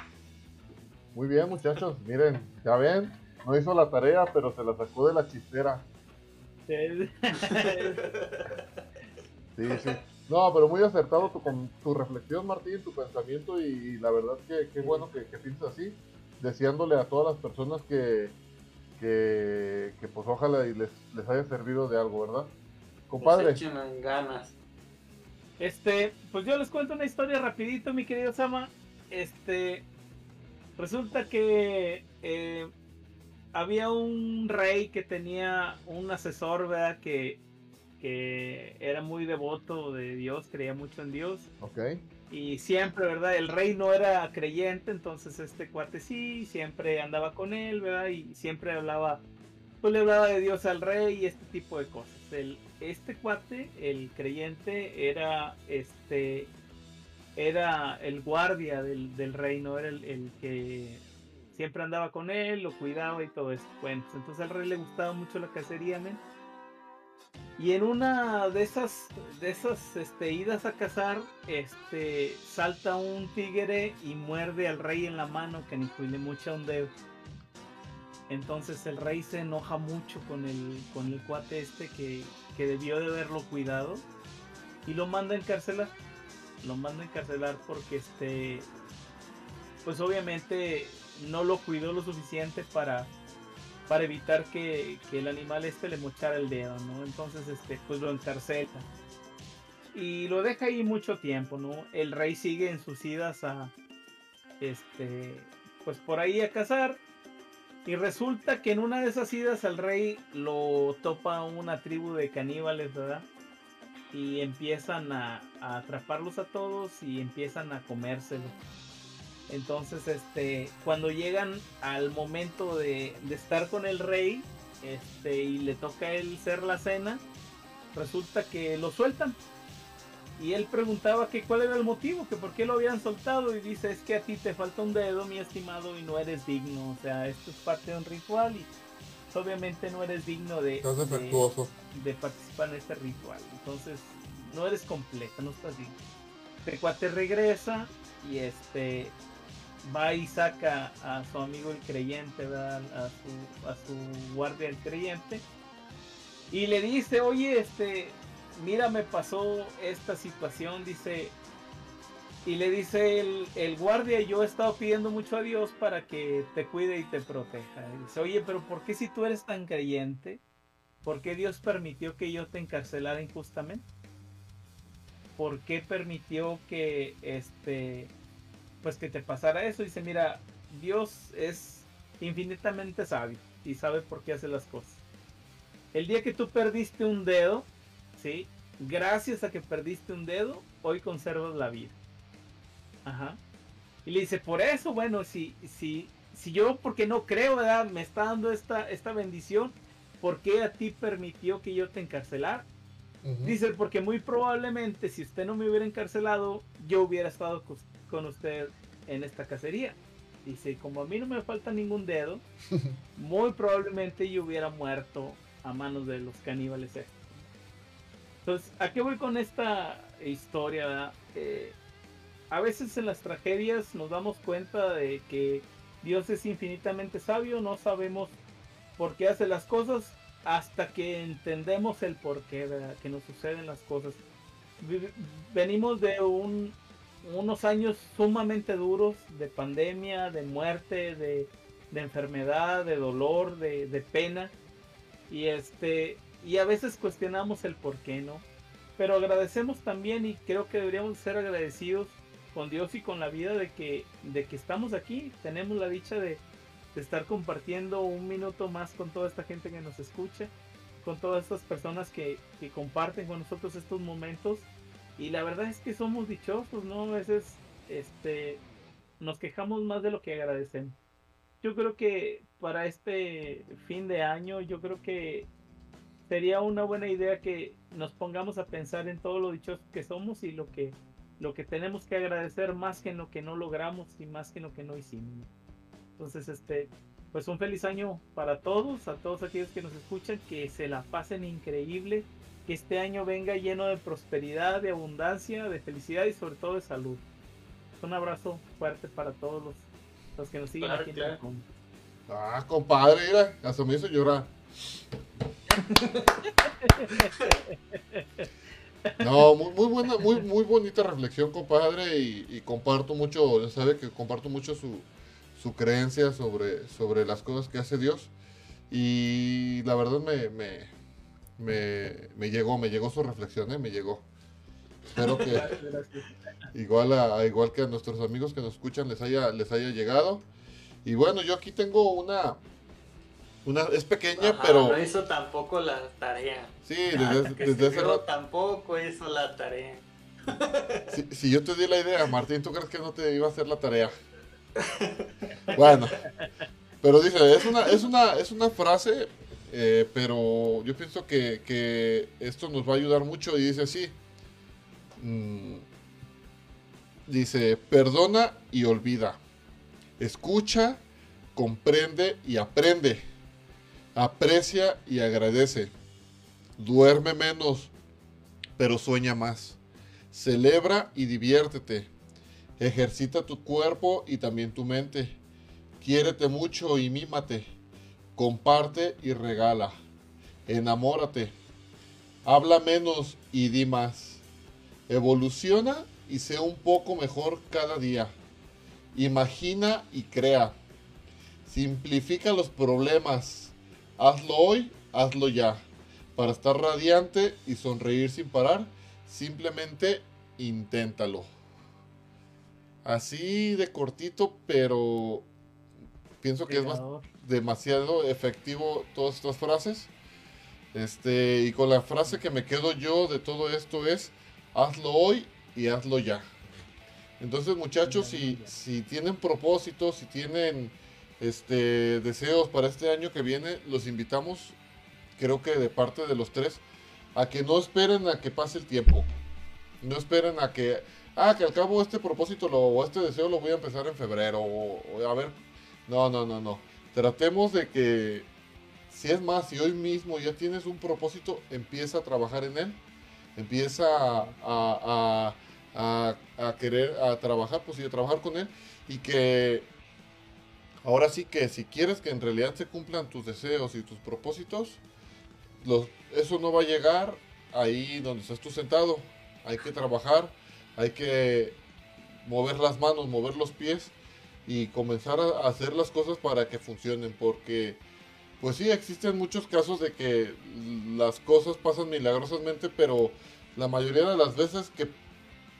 Muy bien, muchachos. Miren, ya ven, no hizo la tarea, pero se la sacó de la chistera. [laughs] Sí, sí. No, pero muy acertado tu, tu reflexión, Martín, tu pensamiento y, la verdad que qué bueno que, que piensas así, deseándole a todas las personas que, que, que pues ojalá y les, les haya servido de algo, ¿verdad? Compadre. ganas. Este, pues yo les cuento una historia rapidito, mi querido Sama. Este, resulta que eh, había un rey que tenía un asesor, ¿verdad? Que, que era muy devoto de Dios, creía mucho en Dios. Ok. Y siempre, ¿verdad? El rey no era creyente, entonces este cuate sí, siempre andaba con él, ¿verdad? Y siempre hablaba, pues le hablaba de Dios al rey y este tipo de cosas. El, este cuate, el creyente, era este era el guardia del, del reino, era el, el, que siempre andaba con él, lo cuidaba y todo esto. Bueno, pues, entonces al rey le gustaba mucho la cacería, ¿men? Y en una de esas, de esas este, idas a cazar, este, salta un tigre y muerde al rey en la mano que ni le mucha un dedo. Entonces el rey se enoja mucho con el, con el cuate este que, que debió de haberlo cuidado y lo manda a encarcelar. Lo manda a encarcelar porque este, pues obviamente no lo cuidó lo suficiente para, para evitar que, que, el animal este le mochara el dedo, ¿no? Entonces, este, pues lo encarcela. Y lo deja ahí mucho tiempo, ¿no? El rey sigue en sus idas a, este, pues por ahí a cazar. Y resulta que en una de esas idas al rey lo topa una tribu de caníbales, ¿verdad? Y empiezan a, atraparlos a todos y empiezan a comérselos. Entonces, este, cuando llegan al momento de, de, estar con el rey, este, y le toca a él ser la cena, resulta que lo sueltan. Y él preguntaba que cuál era el motivo, que por qué lo habían soltado. Y dice, es que a ti te falta un dedo, mi estimado, y no eres digno. O sea, esto es parte de un ritual y obviamente no eres digno de, de, de participar en este ritual. Entonces, no eres completa, no estás digno. El cuate regresa y este va y saca a su amigo el creyente, ¿verdad? A, su, a su guardia el creyente, y le dice, oye, este, mira, me pasó esta situación, dice, y le dice el, guardia, yo he estado pidiendo mucho a Dios para que te cuide y te proteja. Y dice, oye, pero ¿por qué si tú eres tan creyente? ¿Por qué Dios permitió que yo te encarcelara injustamente? ¿Por qué permitió que este pues que te pasara eso. Dice, mira, Dios es infinitamente sabio y sabe por qué hace las cosas. El día que tú perdiste un dedo, ¿sí? Gracias a que perdiste un dedo, hoy conservas la vida. Ajá. Y le dice, por eso, bueno, si, si, si yo, porque no creo, ¿verdad? Me está dando esta, esta bendición, ¿por qué a ti permitió que yo te encarcelara? Uh -huh. Dice, porque muy probablemente si usted no me hubiera encarcelado, yo hubiera estado con usted en esta cacería. Dice, como a mí no me falta ningún dedo, [laughs] muy probablemente yo hubiera muerto a manos de los caníbales estos. Entonces, ¿a qué voy con esta historia? Eh, a veces en las tragedias nos damos cuenta de que Dios es infinitamente sabio, no sabemos por qué hace las cosas hasta que entendemos el por qué ¿verdad? que nos suceden las cosas. Venimos de un, unos años sumamente duros de pandemia, de muerte, de, de enfermedad, de dolor, de, de, pena. Y este y a veces cuestionamos el por qué, ¿no? Pero agradecemos también y creo que deberíamos ser agradecidos con Dios y con la vida de que, de que estamos aquí. Tenemos la dicha de, de estar compartiendo un minuto más con toda esta gente que nos escucha, con todas estas personas que, que comparten con nosotros estos momentos y la verdad es que somos dichosos, ¿no? A veces este, nos quejamos más de lo que agradecemos. Yo creo que para este fin de año, yo creo que sería una buena idea que nos pongamos a pensar en todo lo dichosos que somos y lo que, lo que tenemos que agradecer más que en lo que no logramos y más que en lo que no hicimos. Entonces, este, pues un feliz año para todos, a todos aquellos que nos escuchan, que se la pasen increíble, que este año venga lleno de prosperidad, de abundancia, de felicidad y sobre todo de salud. Un abrazo fuerte para todos los, los que nos siguen claro, aquí en mundo. Ah, compadre, mira, hasta me hizo llorar. [laughs] No, muy, muy buena, muy, muy bonita reflexión, compadre, y, y comparto mucho, ya sabe que comparto mucho su, su creencia sobre, sobre las cosas que hace Dios. Y la verdad me, me, me, me llegó, me llegó su reflexión, ¿eh? me llegó. Espero que [laughs] igual, a, igual que a nuestros amigos que nos escuchan les haya, les haya llegado. Y bueno, yo aquí tengo una, una es pequeña, Ajá, pero... No hizo tampoco la tarea. Sí, desde, que desde rato. tampoco hizo la tarea. Si, si yo te di la idea, Martín, ¿tú crees que no te iba a hacer la tarea? [laughs] Bueno, pero dice, es una, es una, es una frase, eh, pero yo pienso que, que esto nos va a ayudar mucho y dice así. mm, dice, perdona y olvida. Escucha, comprende y aprende. Aprecia y agradece. Duerme menos, pero sueña más. Celebra y diviértete. Ejercita tu cuerpo y también tu mente. Quiérete mucho y mímate. Comparte y regala. Enamórate. Habla menos y di más. Evoluciona y sé un poco mejor cada día. Imagina y crea. Simplifica los problemas. Hazlo hoy, hazlo ya. Para estar radiante y sonreír sin parar, simplemente inténtalo. Así de cortito, pero pienso que es más- Pegador. demasiado efectivo todas estas frases. Este, y con la frase que me quedo yo de todo esto es, hazlo hoy y hazlo ya. Entonces muchachos, si, si tienen propósitos, si tienen este, deseos para este año que viene, los invitamos, creo que de parte de los tres, a que no esperen a que pase el tiempo. No esperen a que, ah, que al cabo este propósito lo, o este deseo lo voy a empezar en febrero, o, a ver, no, no, no, no. Tratemos de que, si es más, si hoy mismo ya tienes un propósito, empieza a trabajar en él. Empieza a, querer, a trabajar, pues sí, a trabajar con él. Y que ahora sí que si quieres que en realidad se cumplan tus deseos y tus propósitos, eso no va a llegar ahí donde estás tú sentado. Hay que trabajar, hay que mover las manos, mover los pies y comenzar a hacer las cosas para que funcionen. Porque, pues sí, existen muchos casos de que las cosas pasan milagrosamente, pero la mayoría de las veces que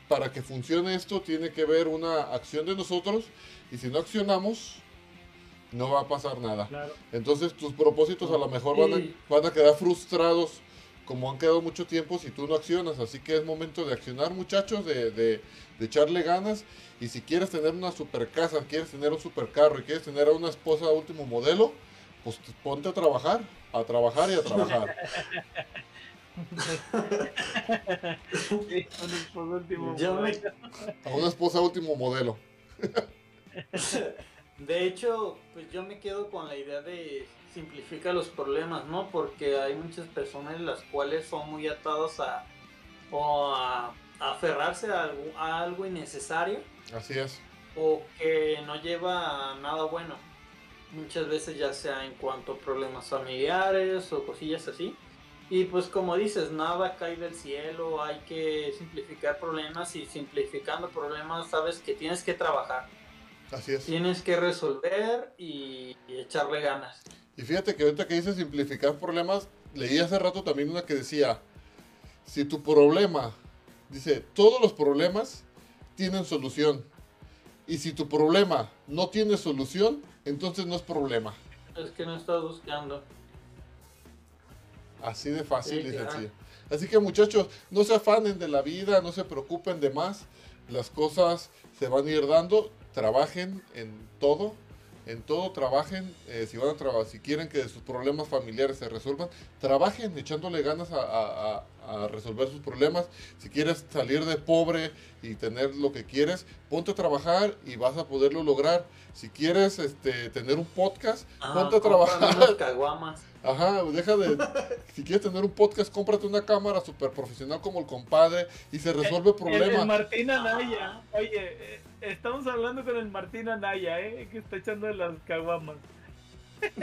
para que funcione esto tiene que haber una acción de nosotros y si no accionamos no va a pasar nada. Claro. Entonces tus propósitos a lo mejor van a, van a quedar frustrados como han quedado mucho tiempo si tú no accionas. Así que es momento de accionar muchachos, de, de- de echarle ganas. Y si quieres tener una super casa, quieres tener un super carro y quieres tener a una esposa último modelo, pues ponte a trabajar, a trabajar y a trabajar. Sí, por último, Yo me- A una esposa último modelo. [laughs] De hecho, pues yo me quedo con la idea de simplifica los problemas, ¿no? Porque hay muchas personas las cuales son muy atadas a o a, a aferrarse a algo, a algo innecesario Así es. o que no lleva a nada bueno. Muchas veces ya sea en cuanto a problemas familiares o cosillas así. Y pues como dices, nada cae del cielo, hay que simplificar problemas y simplificando problemas sabes que tienes que trabajar, Así es. tienes que resolver y, y echarle ganas. Y fíjate que ahorita que dice simplificar problemas, leí hace rato también una que decía, si tu problema, dice, todos los problemas tienen solución. Y si tu problema no tiene solución, entonces no es problema. Es que no estás buscando. Así de fácil Sí, y claro. sencillo. Así que muchachos, no se afanen de la vida, no se preocupen de más. Las cosas se van a ir dando. Trabajen en todo. En todo trabajen. eh, si van a trabajar, si quieren que sus problemas familiares se resuelvan, trabajen echándole ganas a, a- a- a resolver sus problemas. Si quieres salir de pobre y tener lo que quieres, ponte a trabajar y vas a poderlo lograr. Si quieres este, tener un podcast, Ah, ponte a trabajar. unas [laughs] caguamas. Ajá, deja de. Si quieres tener un podcast, cómprate una cámara súper profesional como el compadre y se resuelve el El, el problema. Martín Anaya. Oye, eh, estamos hablando con el Martín Anaya, ¿eh? Que está echando las caguamas. [laughs]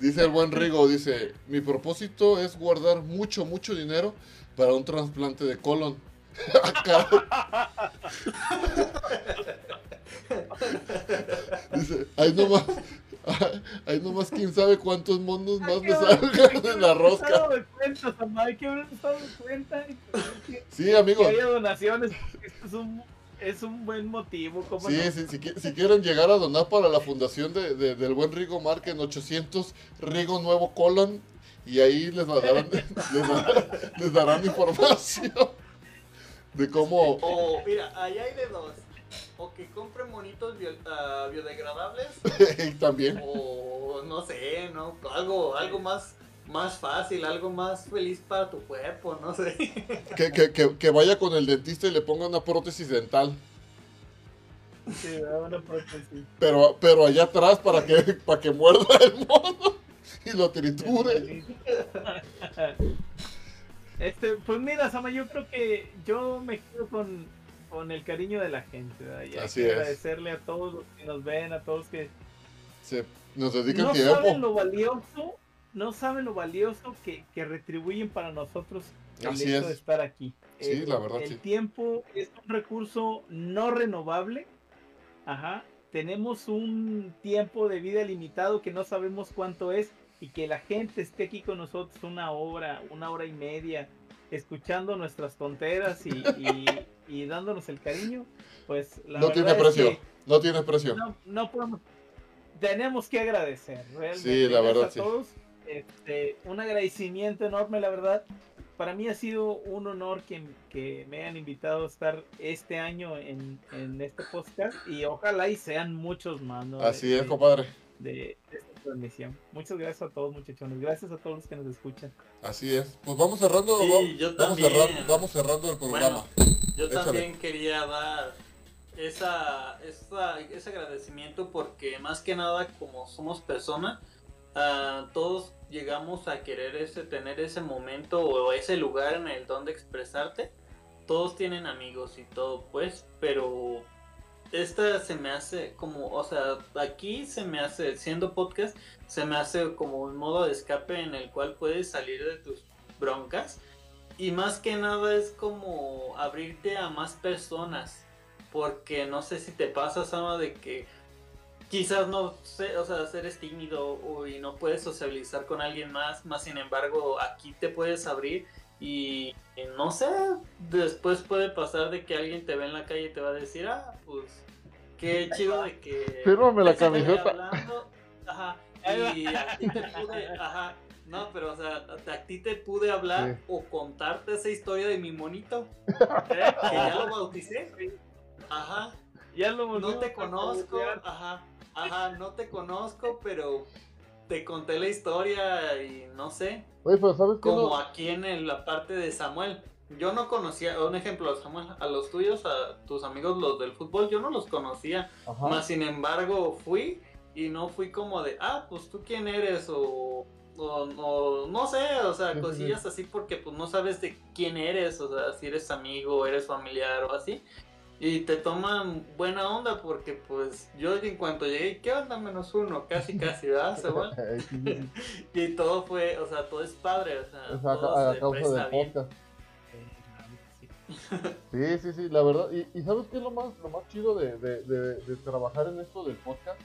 Dice el buen Rigo, dice, mi propósito es guardar mucho, mucho dinero para un trasplante de colon. [laughs] Ah, [laughs] dice, ahí nomás, ahí nomás quién sabe cuántos monos más me salgan en la rosca. de cuenta, hay que haber estado de cuenta. Que, Sí, que amigos. haya donaciones. porque Esto es un, es un buen motivo. ¿cómo Sí, no? sí, si, qui- si quieren llegar a donar para la fundación de, de- del buen Rigo, marquen 800 Rigo Nuevo Colon y ahí les darán, [laughs] les darán, les darán información de cómo... O, mira, ahí hay de dos. O que compren monitos bio- ah, biodegradables. [laughs] también. O no sé, ¿no? Algo, algo más, más fácil, algo más feliz para tu cuerpo, no sé. Que, que, que, que vaya con el dentista y le ponga una prótesis dental. Sí. Una prótesis. Pero, pero allá atrás para que, para que muerda el mono y lo triture. Este, pues mira, Sama, yo creo que yo me quedo con, con el cariño de la gente. ¿verdad? Y hay Así es. agradecerle a todos los que nos ven, a todos que Se, nos dedican no saben tiempo. lo valioso, no saben lo valioso que, que retribuyen para nosotros el Así hecho es. de estar aquí. Sí, El- la verdad, El sí. tiempo es un recurso no renovable. Ajá. Tenemos un tiempo de vida limitado que no sabemos cuánto es y que la gente esté aquí con nosotros una hora, una hora y media, escuchando nuestras tonteras y, y- [laughs] y dándonos el cariño, pues la No verdad tiene es precio. que No tiene precio. no, no podemos. Tenemos que agradecer, realmente. Sí, la verdad, Gracias sí. a todos. Este, un agradecimiento enorme, la verdad. Para mí ha sido un honor que, que me hayan invitado a estar este año en, en este podcast y ojalá y sean muchos más, ¿no? Así de, es, compadre. de, de esta transmisión. Muchas gracias a todos, muchachones. Gracias a todos los que nos escuchan. Así es. Pues vamos cerrando. Sí, vamos, también. cerrando vamos cerrando el programa. Yo Échale. también quería dar esa, esa- ese agradecimiento porque más que nada como somos personas, ah, todos llegamos a querer ese, tener ese momento o ese lugar en el donde expresarte. Todos tienen amigos y todo pues, pero esta se me hace como, o sea, aquí se me hace, siendo podcast, se me hace como un modo de escape en el cual puedes salir de tus broncas y más que nada es como abrirte a más personas. Porque no sé si te pasa, Sama, de que quizás no sé, o sea, eres tímido y no puedes socializar con alguien más. Más sin embargo, aquí te puedes abrir y, y no sé, después puede pasar de que alguien te ve en la calle y te va a decir, ah, pues qué chido de que. Fírmame la camiseta. hablando". Ajá. Y a ti te pude, ajá, no, pero o sea, a, a ti te pude hablar Sí. o contarte esa historia de mi monito, [laughs] ¿eh? que ya lo bauticé. Ajá, Ya lo no volvimos te conozco, ajá, ajá, no te conozco, pero te conté la historia y no sé, Oye, pero ¿sabes qué? como No? aquí en el- la parte de Samuel. Yo no conocía, un ejemplo, Samuel, a los tuyos, a tus amigos, los del fútbol, yo no los conocía. Ajá. Más sin embargo, fui y no fui como de, ah, pues tú quién eres o, o, o no sé, o sea, cosillas así porque pues no sabes de quién eres, o sea, si eres amigo, eres familiar o así. Y te toman buena onda porque pues yo en cuanto llegué, ¿qué onda menos uno? Casi, casi, ¿verdad? [laughs] [laughs] Y todo fue, o sea, todo es padre, o sea, Es a, todo a se causa del bien. podcast. [laughs] Sí. Sí, sí, la verdad. ¿Y, y sabes qué es lo más, lo más chido de, de, de, de trabajar en esto del podcast?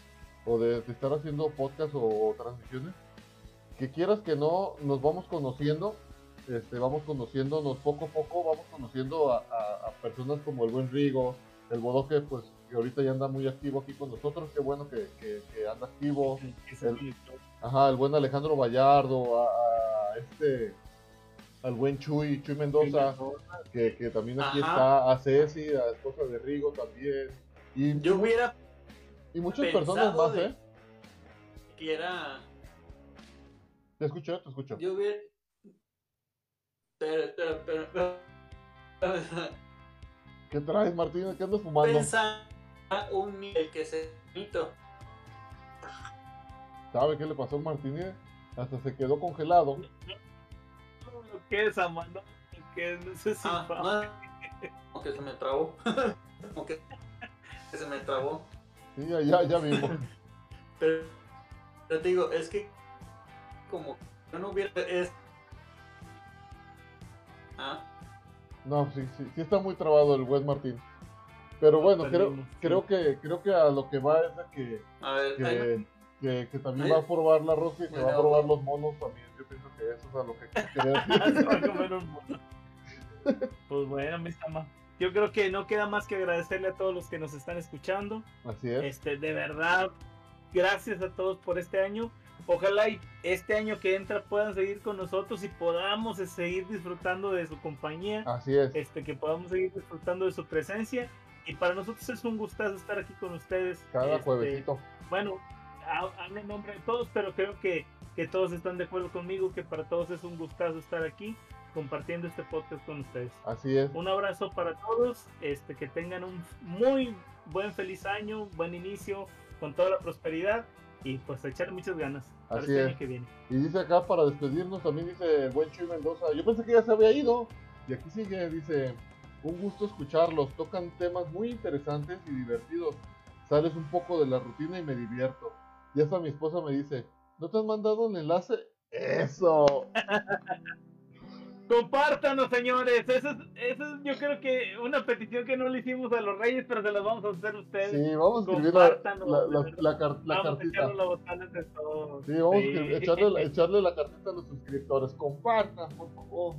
O de, de estar haciendo podcast o, o transmisiones. Que quieras que no, nos vamos conociendo. Este, vamos conociéndonos poco a poco, vamos conociendo a, a- a personas como el buen Rigo, el Bodoque, pues que ahorita ya anda muy activo aquí con nosotros, qué bueno que, que- que anda activo. El-. Ajá, el buen Alejandro Vallardo, a, a este, al buen Chuy, Chuy Mendoza, que, que también aquí Ajá. está, a Ceci, a la esposa de Rigo también, y, Yo hubiera y muchas personas más, de- ¿eh? que era Te escucho, te escucho. Yo hubiera. Pero, pero, pero, pero- ¿Qué traes, Martín? ¿Qué andas fumando? Pensar un nivel que se mito. ¿Sabe qué le pasó a Martín? Hasta se quedó congelado. ¿Qué es, Amanda? ¿Qué es? No sé si Ah, no. Como que se me trabó. Como que se me trabó. Sí, ya, ya, ya vimos. Pero, pero te digo, es que como yo no hubiera. Es... Ah, No, sí, sí, sí está muy trabado el buen Martín. Pero bueno, creo, creo que creo que a lo que va es de que a ver, que, ahí- que, que también va a probar la rosca y se va a probar los monos también. Yo pienso que eso es a lo que quería [laughs] decir. Se va a comer un mono. Pues bueno, mi Sama. Yo creo que no queda más que agradecerle a todos los que nos están escuchando. Así es. Este, de verdad, gracias a todos por este año. Ojalá y este año que entra puedan seguir con nosotros y podamos seguir disfrutando de su compañía. Así es. Este, que podamos seguir disfrutando de su presencia. Y para nosotros es un gustazo estar aquí con ustedes. Cada Este, juevesito. Bueno, ha- hablo en nombre de todos, pero creo que, que todos están de acuerdo conmigo, que para todos es un gustazo estar aquí compartiendo este podcast con ustedes. Así es. Un abrazo para todos, este, que tengan un muy buen feliz año, buen inicio, con toda la prosperidad y pues a echar muchas ganas para Así este es. año que viene. Y dice acá para despedirnos también dice el buen Chuy Mendoza. Yo pensé que ya se había ido. Y aquí sigue, dice, un gusto escucharlos. Tocan temas muy interesantes y divertidos. Sales un poco de la rutina y me divierto. Y hasta mi esposa me dice, ¿no te han mandado un enlace? Eso. [laughs] Compártanos, señores. Eso es, eso es, yo creo que una petición que no le hicimos a los reyes, pero se las vamos a hacer a ustedes. Sí, vamos a escribir la, la, car- vamos cartita. la todos. Sí, vamos a Sí. echarle, echarle la cartita a los suscriptores. Compartan, por favor.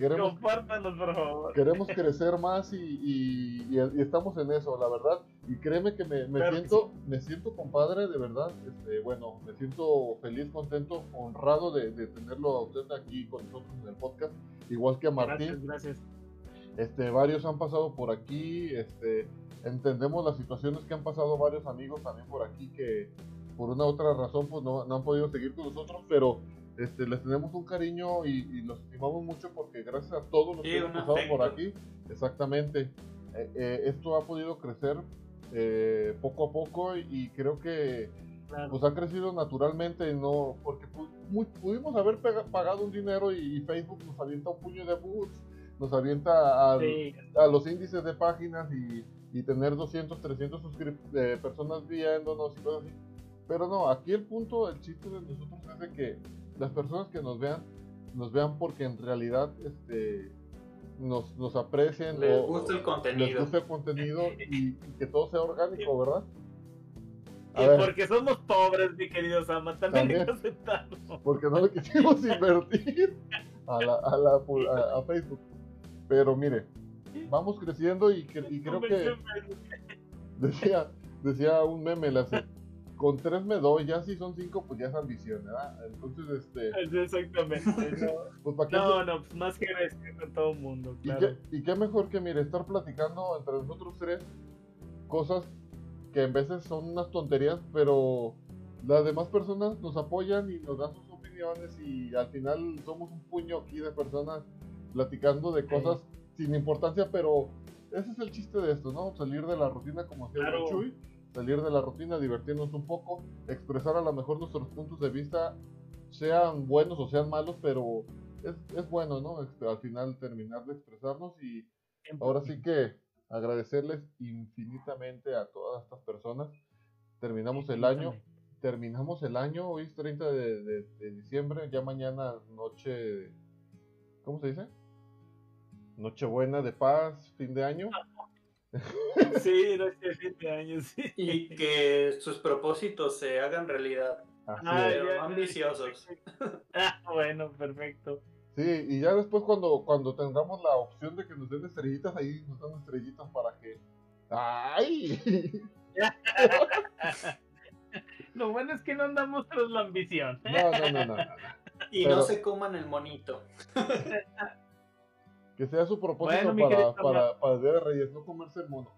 Queremos Compártanos, por favor. queremos crecer más y, y- y- y estamos en eso, la verdad. Y créeme que me, me Claro que siento, me siento compadre, de verdad. Este, bueno, me siento feliz, contento, honrado de, de tenerlo a usted aquí con nosotros en el podcast, igual que a Martín. Gracias, gracias. Este, varios han pasado por aquí, este, entendemos las situaciones que han pasado varios amigos también por aquí que por una u otra razón pues no, no han podido seguir con nosotros, pero este, les tenemos un cariño y, y los estimamos mucho porque gracias a todos los Sí, que han pasado por aquí, exactamente, eh, eh, esto ha podido crecer eh, poco a poco y creo que Claro. pues ha crecido naturalmente, no porque pu- mu- pudimos haber pagado un dinero y, y Facebook nos avienta un puño de boots, nos avienta al, Sí, a los índices de páginas y, y tener 200, 300 suscrip- eh, personas viéndonos y cosas así. Pero no, aquí el punto, el chiste de nosotros es de que las personas que nos vean, nos vean porque en realidad este, nos, nos aprecien Les o- gusta el les contenido. gusta el contenido y, y que todo sea orgánico, ¿verdad? A Y ver, porque somos pobres, mi querido Sama, también, hay que También. aceptarlo. porque no le quisimos invertir a, la, a, la a- a Facebook. Pero mire, vamos creciendo y, cre- y creo que decía, decía un meme, le hace, con tres me doy, ya si son cinco, pues ya es ambición, ¿verdad? Entonces, este, [laughs] Sí, Exactamente. No, pues para qué... no, no, pues más que respeto con todo el mundo, y, claro. qué, y qué mejor que, mire, estar platicando entre nosotros tres cosas que en veces son unas tonterías, pero las demás personas nos apoyan y nos dan sus opiniones y al final somos un puño aquí de personas platicando de cosas sin importancia, pero ese es el chiste de esto, ¿no? Salir de la rutina como hacía Claro. Chuy, salir de la rutina, divertirnos un poco, expresar a lo mejor nuestros puntos de vista, sean buenos o sean malos, pero es, es bueno, ¿no? Este, al final terminar de expresarnos y ahora sí que agradecerles infinitamente a todas estas personas. Terminamos el año, terminamos el año, hoy es 30 de, de- de diciembre, ya mañana noche, ¿cómo se dice? Nochebuena de paz, fin de año. [laughs] Sí, no fin de años, sí. Y que sus propósitos se hagan realidad. Así Ah. Pero ya, ambiciosos. Ah, bueno, perfecto. Sí, y ya después cuando, cuando tengamos la opción de que nos den estrellitas, ahí nos dan estrellitas para que... ¡Ay! [laughs] Lo bueno es que no andamos tras la ambición. No, no, no, no. no. Y Pero- no se coman el monito. [laughs] Que sea su propósito Bueno, para, para, para el Día de Reyes, no comerse el mono.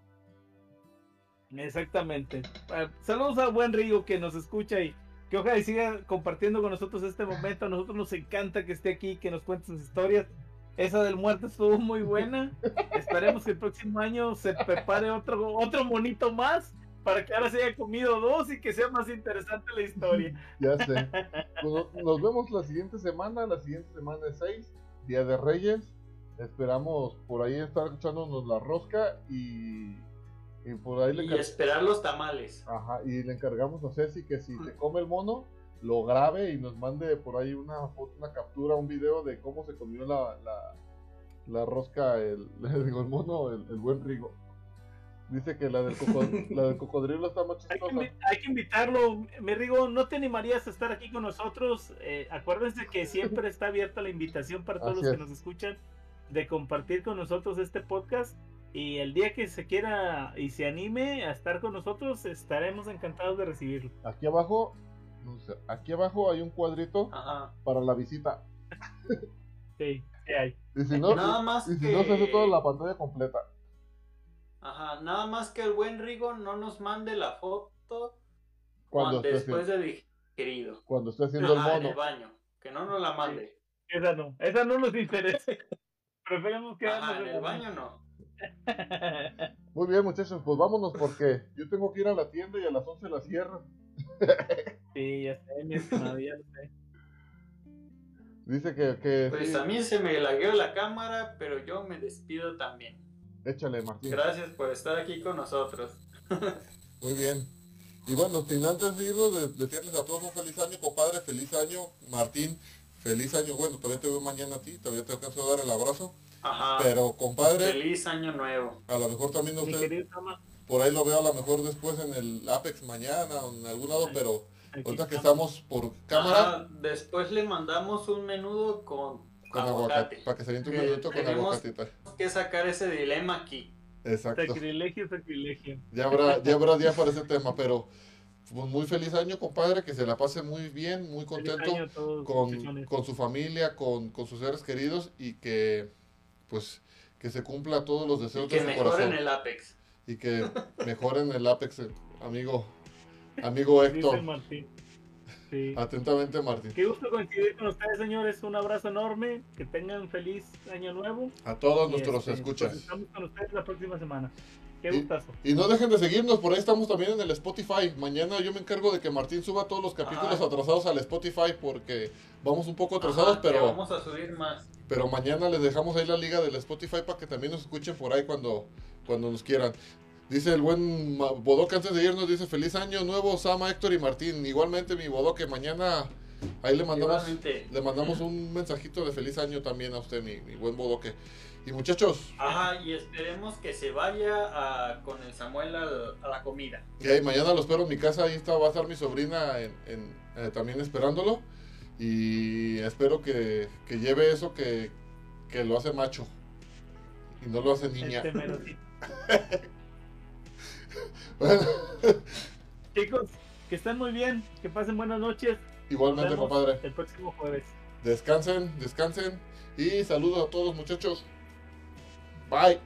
Exactamente. Ah, Saludos al buen Rigo que nos escucha y que ojalá y siga compartiendo con nosotros este momento. A nosotros nos encanta que esté aquí, que nos cuente sus historias. Esa del muerto estuvo muy buena. Esperemos que el próximo año se prepare otro, otro monito más para que ahora se haya comido dos y que sea más interesante la historia. Ya sé. Pues no- nos vemos la siguiente semana. La siguiente semana es 6, Día de Reyes. Esperamos por ahí estar echándonos la rosca y, y por ahí le, Y esperar los tamales. Ajá, y le encargamos a Ceci que si se come el mono, lo grabe y nos mande por ahí una foto, una captura, un video de cómo se comió la, la, la rosca, el, [laughs] digo, el mono, el, el buen Rigo. Dice que la del, coco- [laughs] la del cocodrilo está más Hay que, chistosa. hay que invitarlo. Me Rigo, ¿no te animarías a estar aquí con nosotros? Eh, acuérdense que siempre está abierta la invitación para todos Así los que es. nos escuchan de compartir con nosotros este podcast. Y el día que se quiera y se anime a estar con nosotros, estaremos encantados de recibirlo. Aquí abajo no sé, aquí abajo hay un cuadrito para la visita. [laughs] Sí, sí hay. Y si no, Nada más y si que- no se hace toda la pantalla completa. Ajá, nada más que el buen Rigo no nos mande la foto Cuando después haciendo, de digerido. cuando esté haciendo Ajá, el en el mono. baño. Que no nos la mande. Esa no, esa no nos interesa. [laughs] Preferimos quedarnos Ajá, en el baño no. [laughs] Muy bien, muchachos, pues vámonos porque yo tengo que ir a la tienda y a las 11 la cierran. [laughs] Sí, ya sé, mi estimado, ya sé. Dice que, que Pues sí, a mí se me lagueó la cámara, pero yo me despido también. échale, Martín. Gracias por estar aquí con nosotros. [laughs] Muy bien. Y bueno, sin antes de irnos, de- desearles a todos un feliz año, compadre, feliz año, Martín, feliz año, bueno, todavía te veo mañana a ti, todavía te alcanzo a dar el abrazo, Ajá. pero compadre, Feliz año nuevo. a lo mejor también querido Tama, por ahí lo veo a lo mejor después en el Apex mañana o en algún lado, pero aquí ahorita que estamos. estamos por cámara, Ajá, Después le mandamos un menudo con, con aguacate. aguacate, para que se aviente un minuto con aguacatita. Tenemos que sacar ese dilema aquí. Exacto. Sacrilegio, sacrilegio. Ya habrá, ya habrá día para ese tema, pero muy feliz año, compadre, que se la pase muy bien, muy contento. todos, con, con su familia, con, con sus seres queridos y que pues que se cumpla todos los Y deseos que de su mejoren corazón el Apex. y que mejoren el Apex, eh, amigo, amigo Héctor. Martín. Sí. Atentamente, Martín. Qué gusto coincidir con ustedes, señores. Un abrazo enorme. Que tengan feliz año nuevo. A todos Y, nuestros este, escuchas. pues, estamos con ustedes la próxima semana. Qué Y- gustazo. Y no dejen de seguirnos, por ahí estamos también en el Spotify. Mañana yo me encargo de que Martín suba todos los capítulos Ajá. atrasados al Spotify porque vamos un poco atrasados, Ajá, pero Vamos a subir más. Pero mañana les dejamos ahí la liga del Spotify para que también nos escuchen por ahí cuando, cuando nos quieran. Dice el buen Bodoque antes de irnos, dice feliz año nuevo Sama, Héctor y Martín. Igualmente mi Bodoque, mañana ahí le mandamos, Igualmente. le mandamos un mensajito de feliz año también a usted, mi, mi buen Bodoque. Y muchachos, Ajá, y esperemos que se vaya a- con el Samuel al- a la comida. y ahí mañana lo espero en mi casa, ahí está, va a estar mi sobrina en, en, eh, también esperándolo. Y espero que, que lleve eso que, que lo hace macho. Y no lo hace niña. Este mero sí. [laughs] Bueno, Chicos, que estén muy bien. Que pasen buenas noches. Igualmente, compadre. El próximo jueves. Descansen, descansen. Y saludos a todos, muchachos. Bye.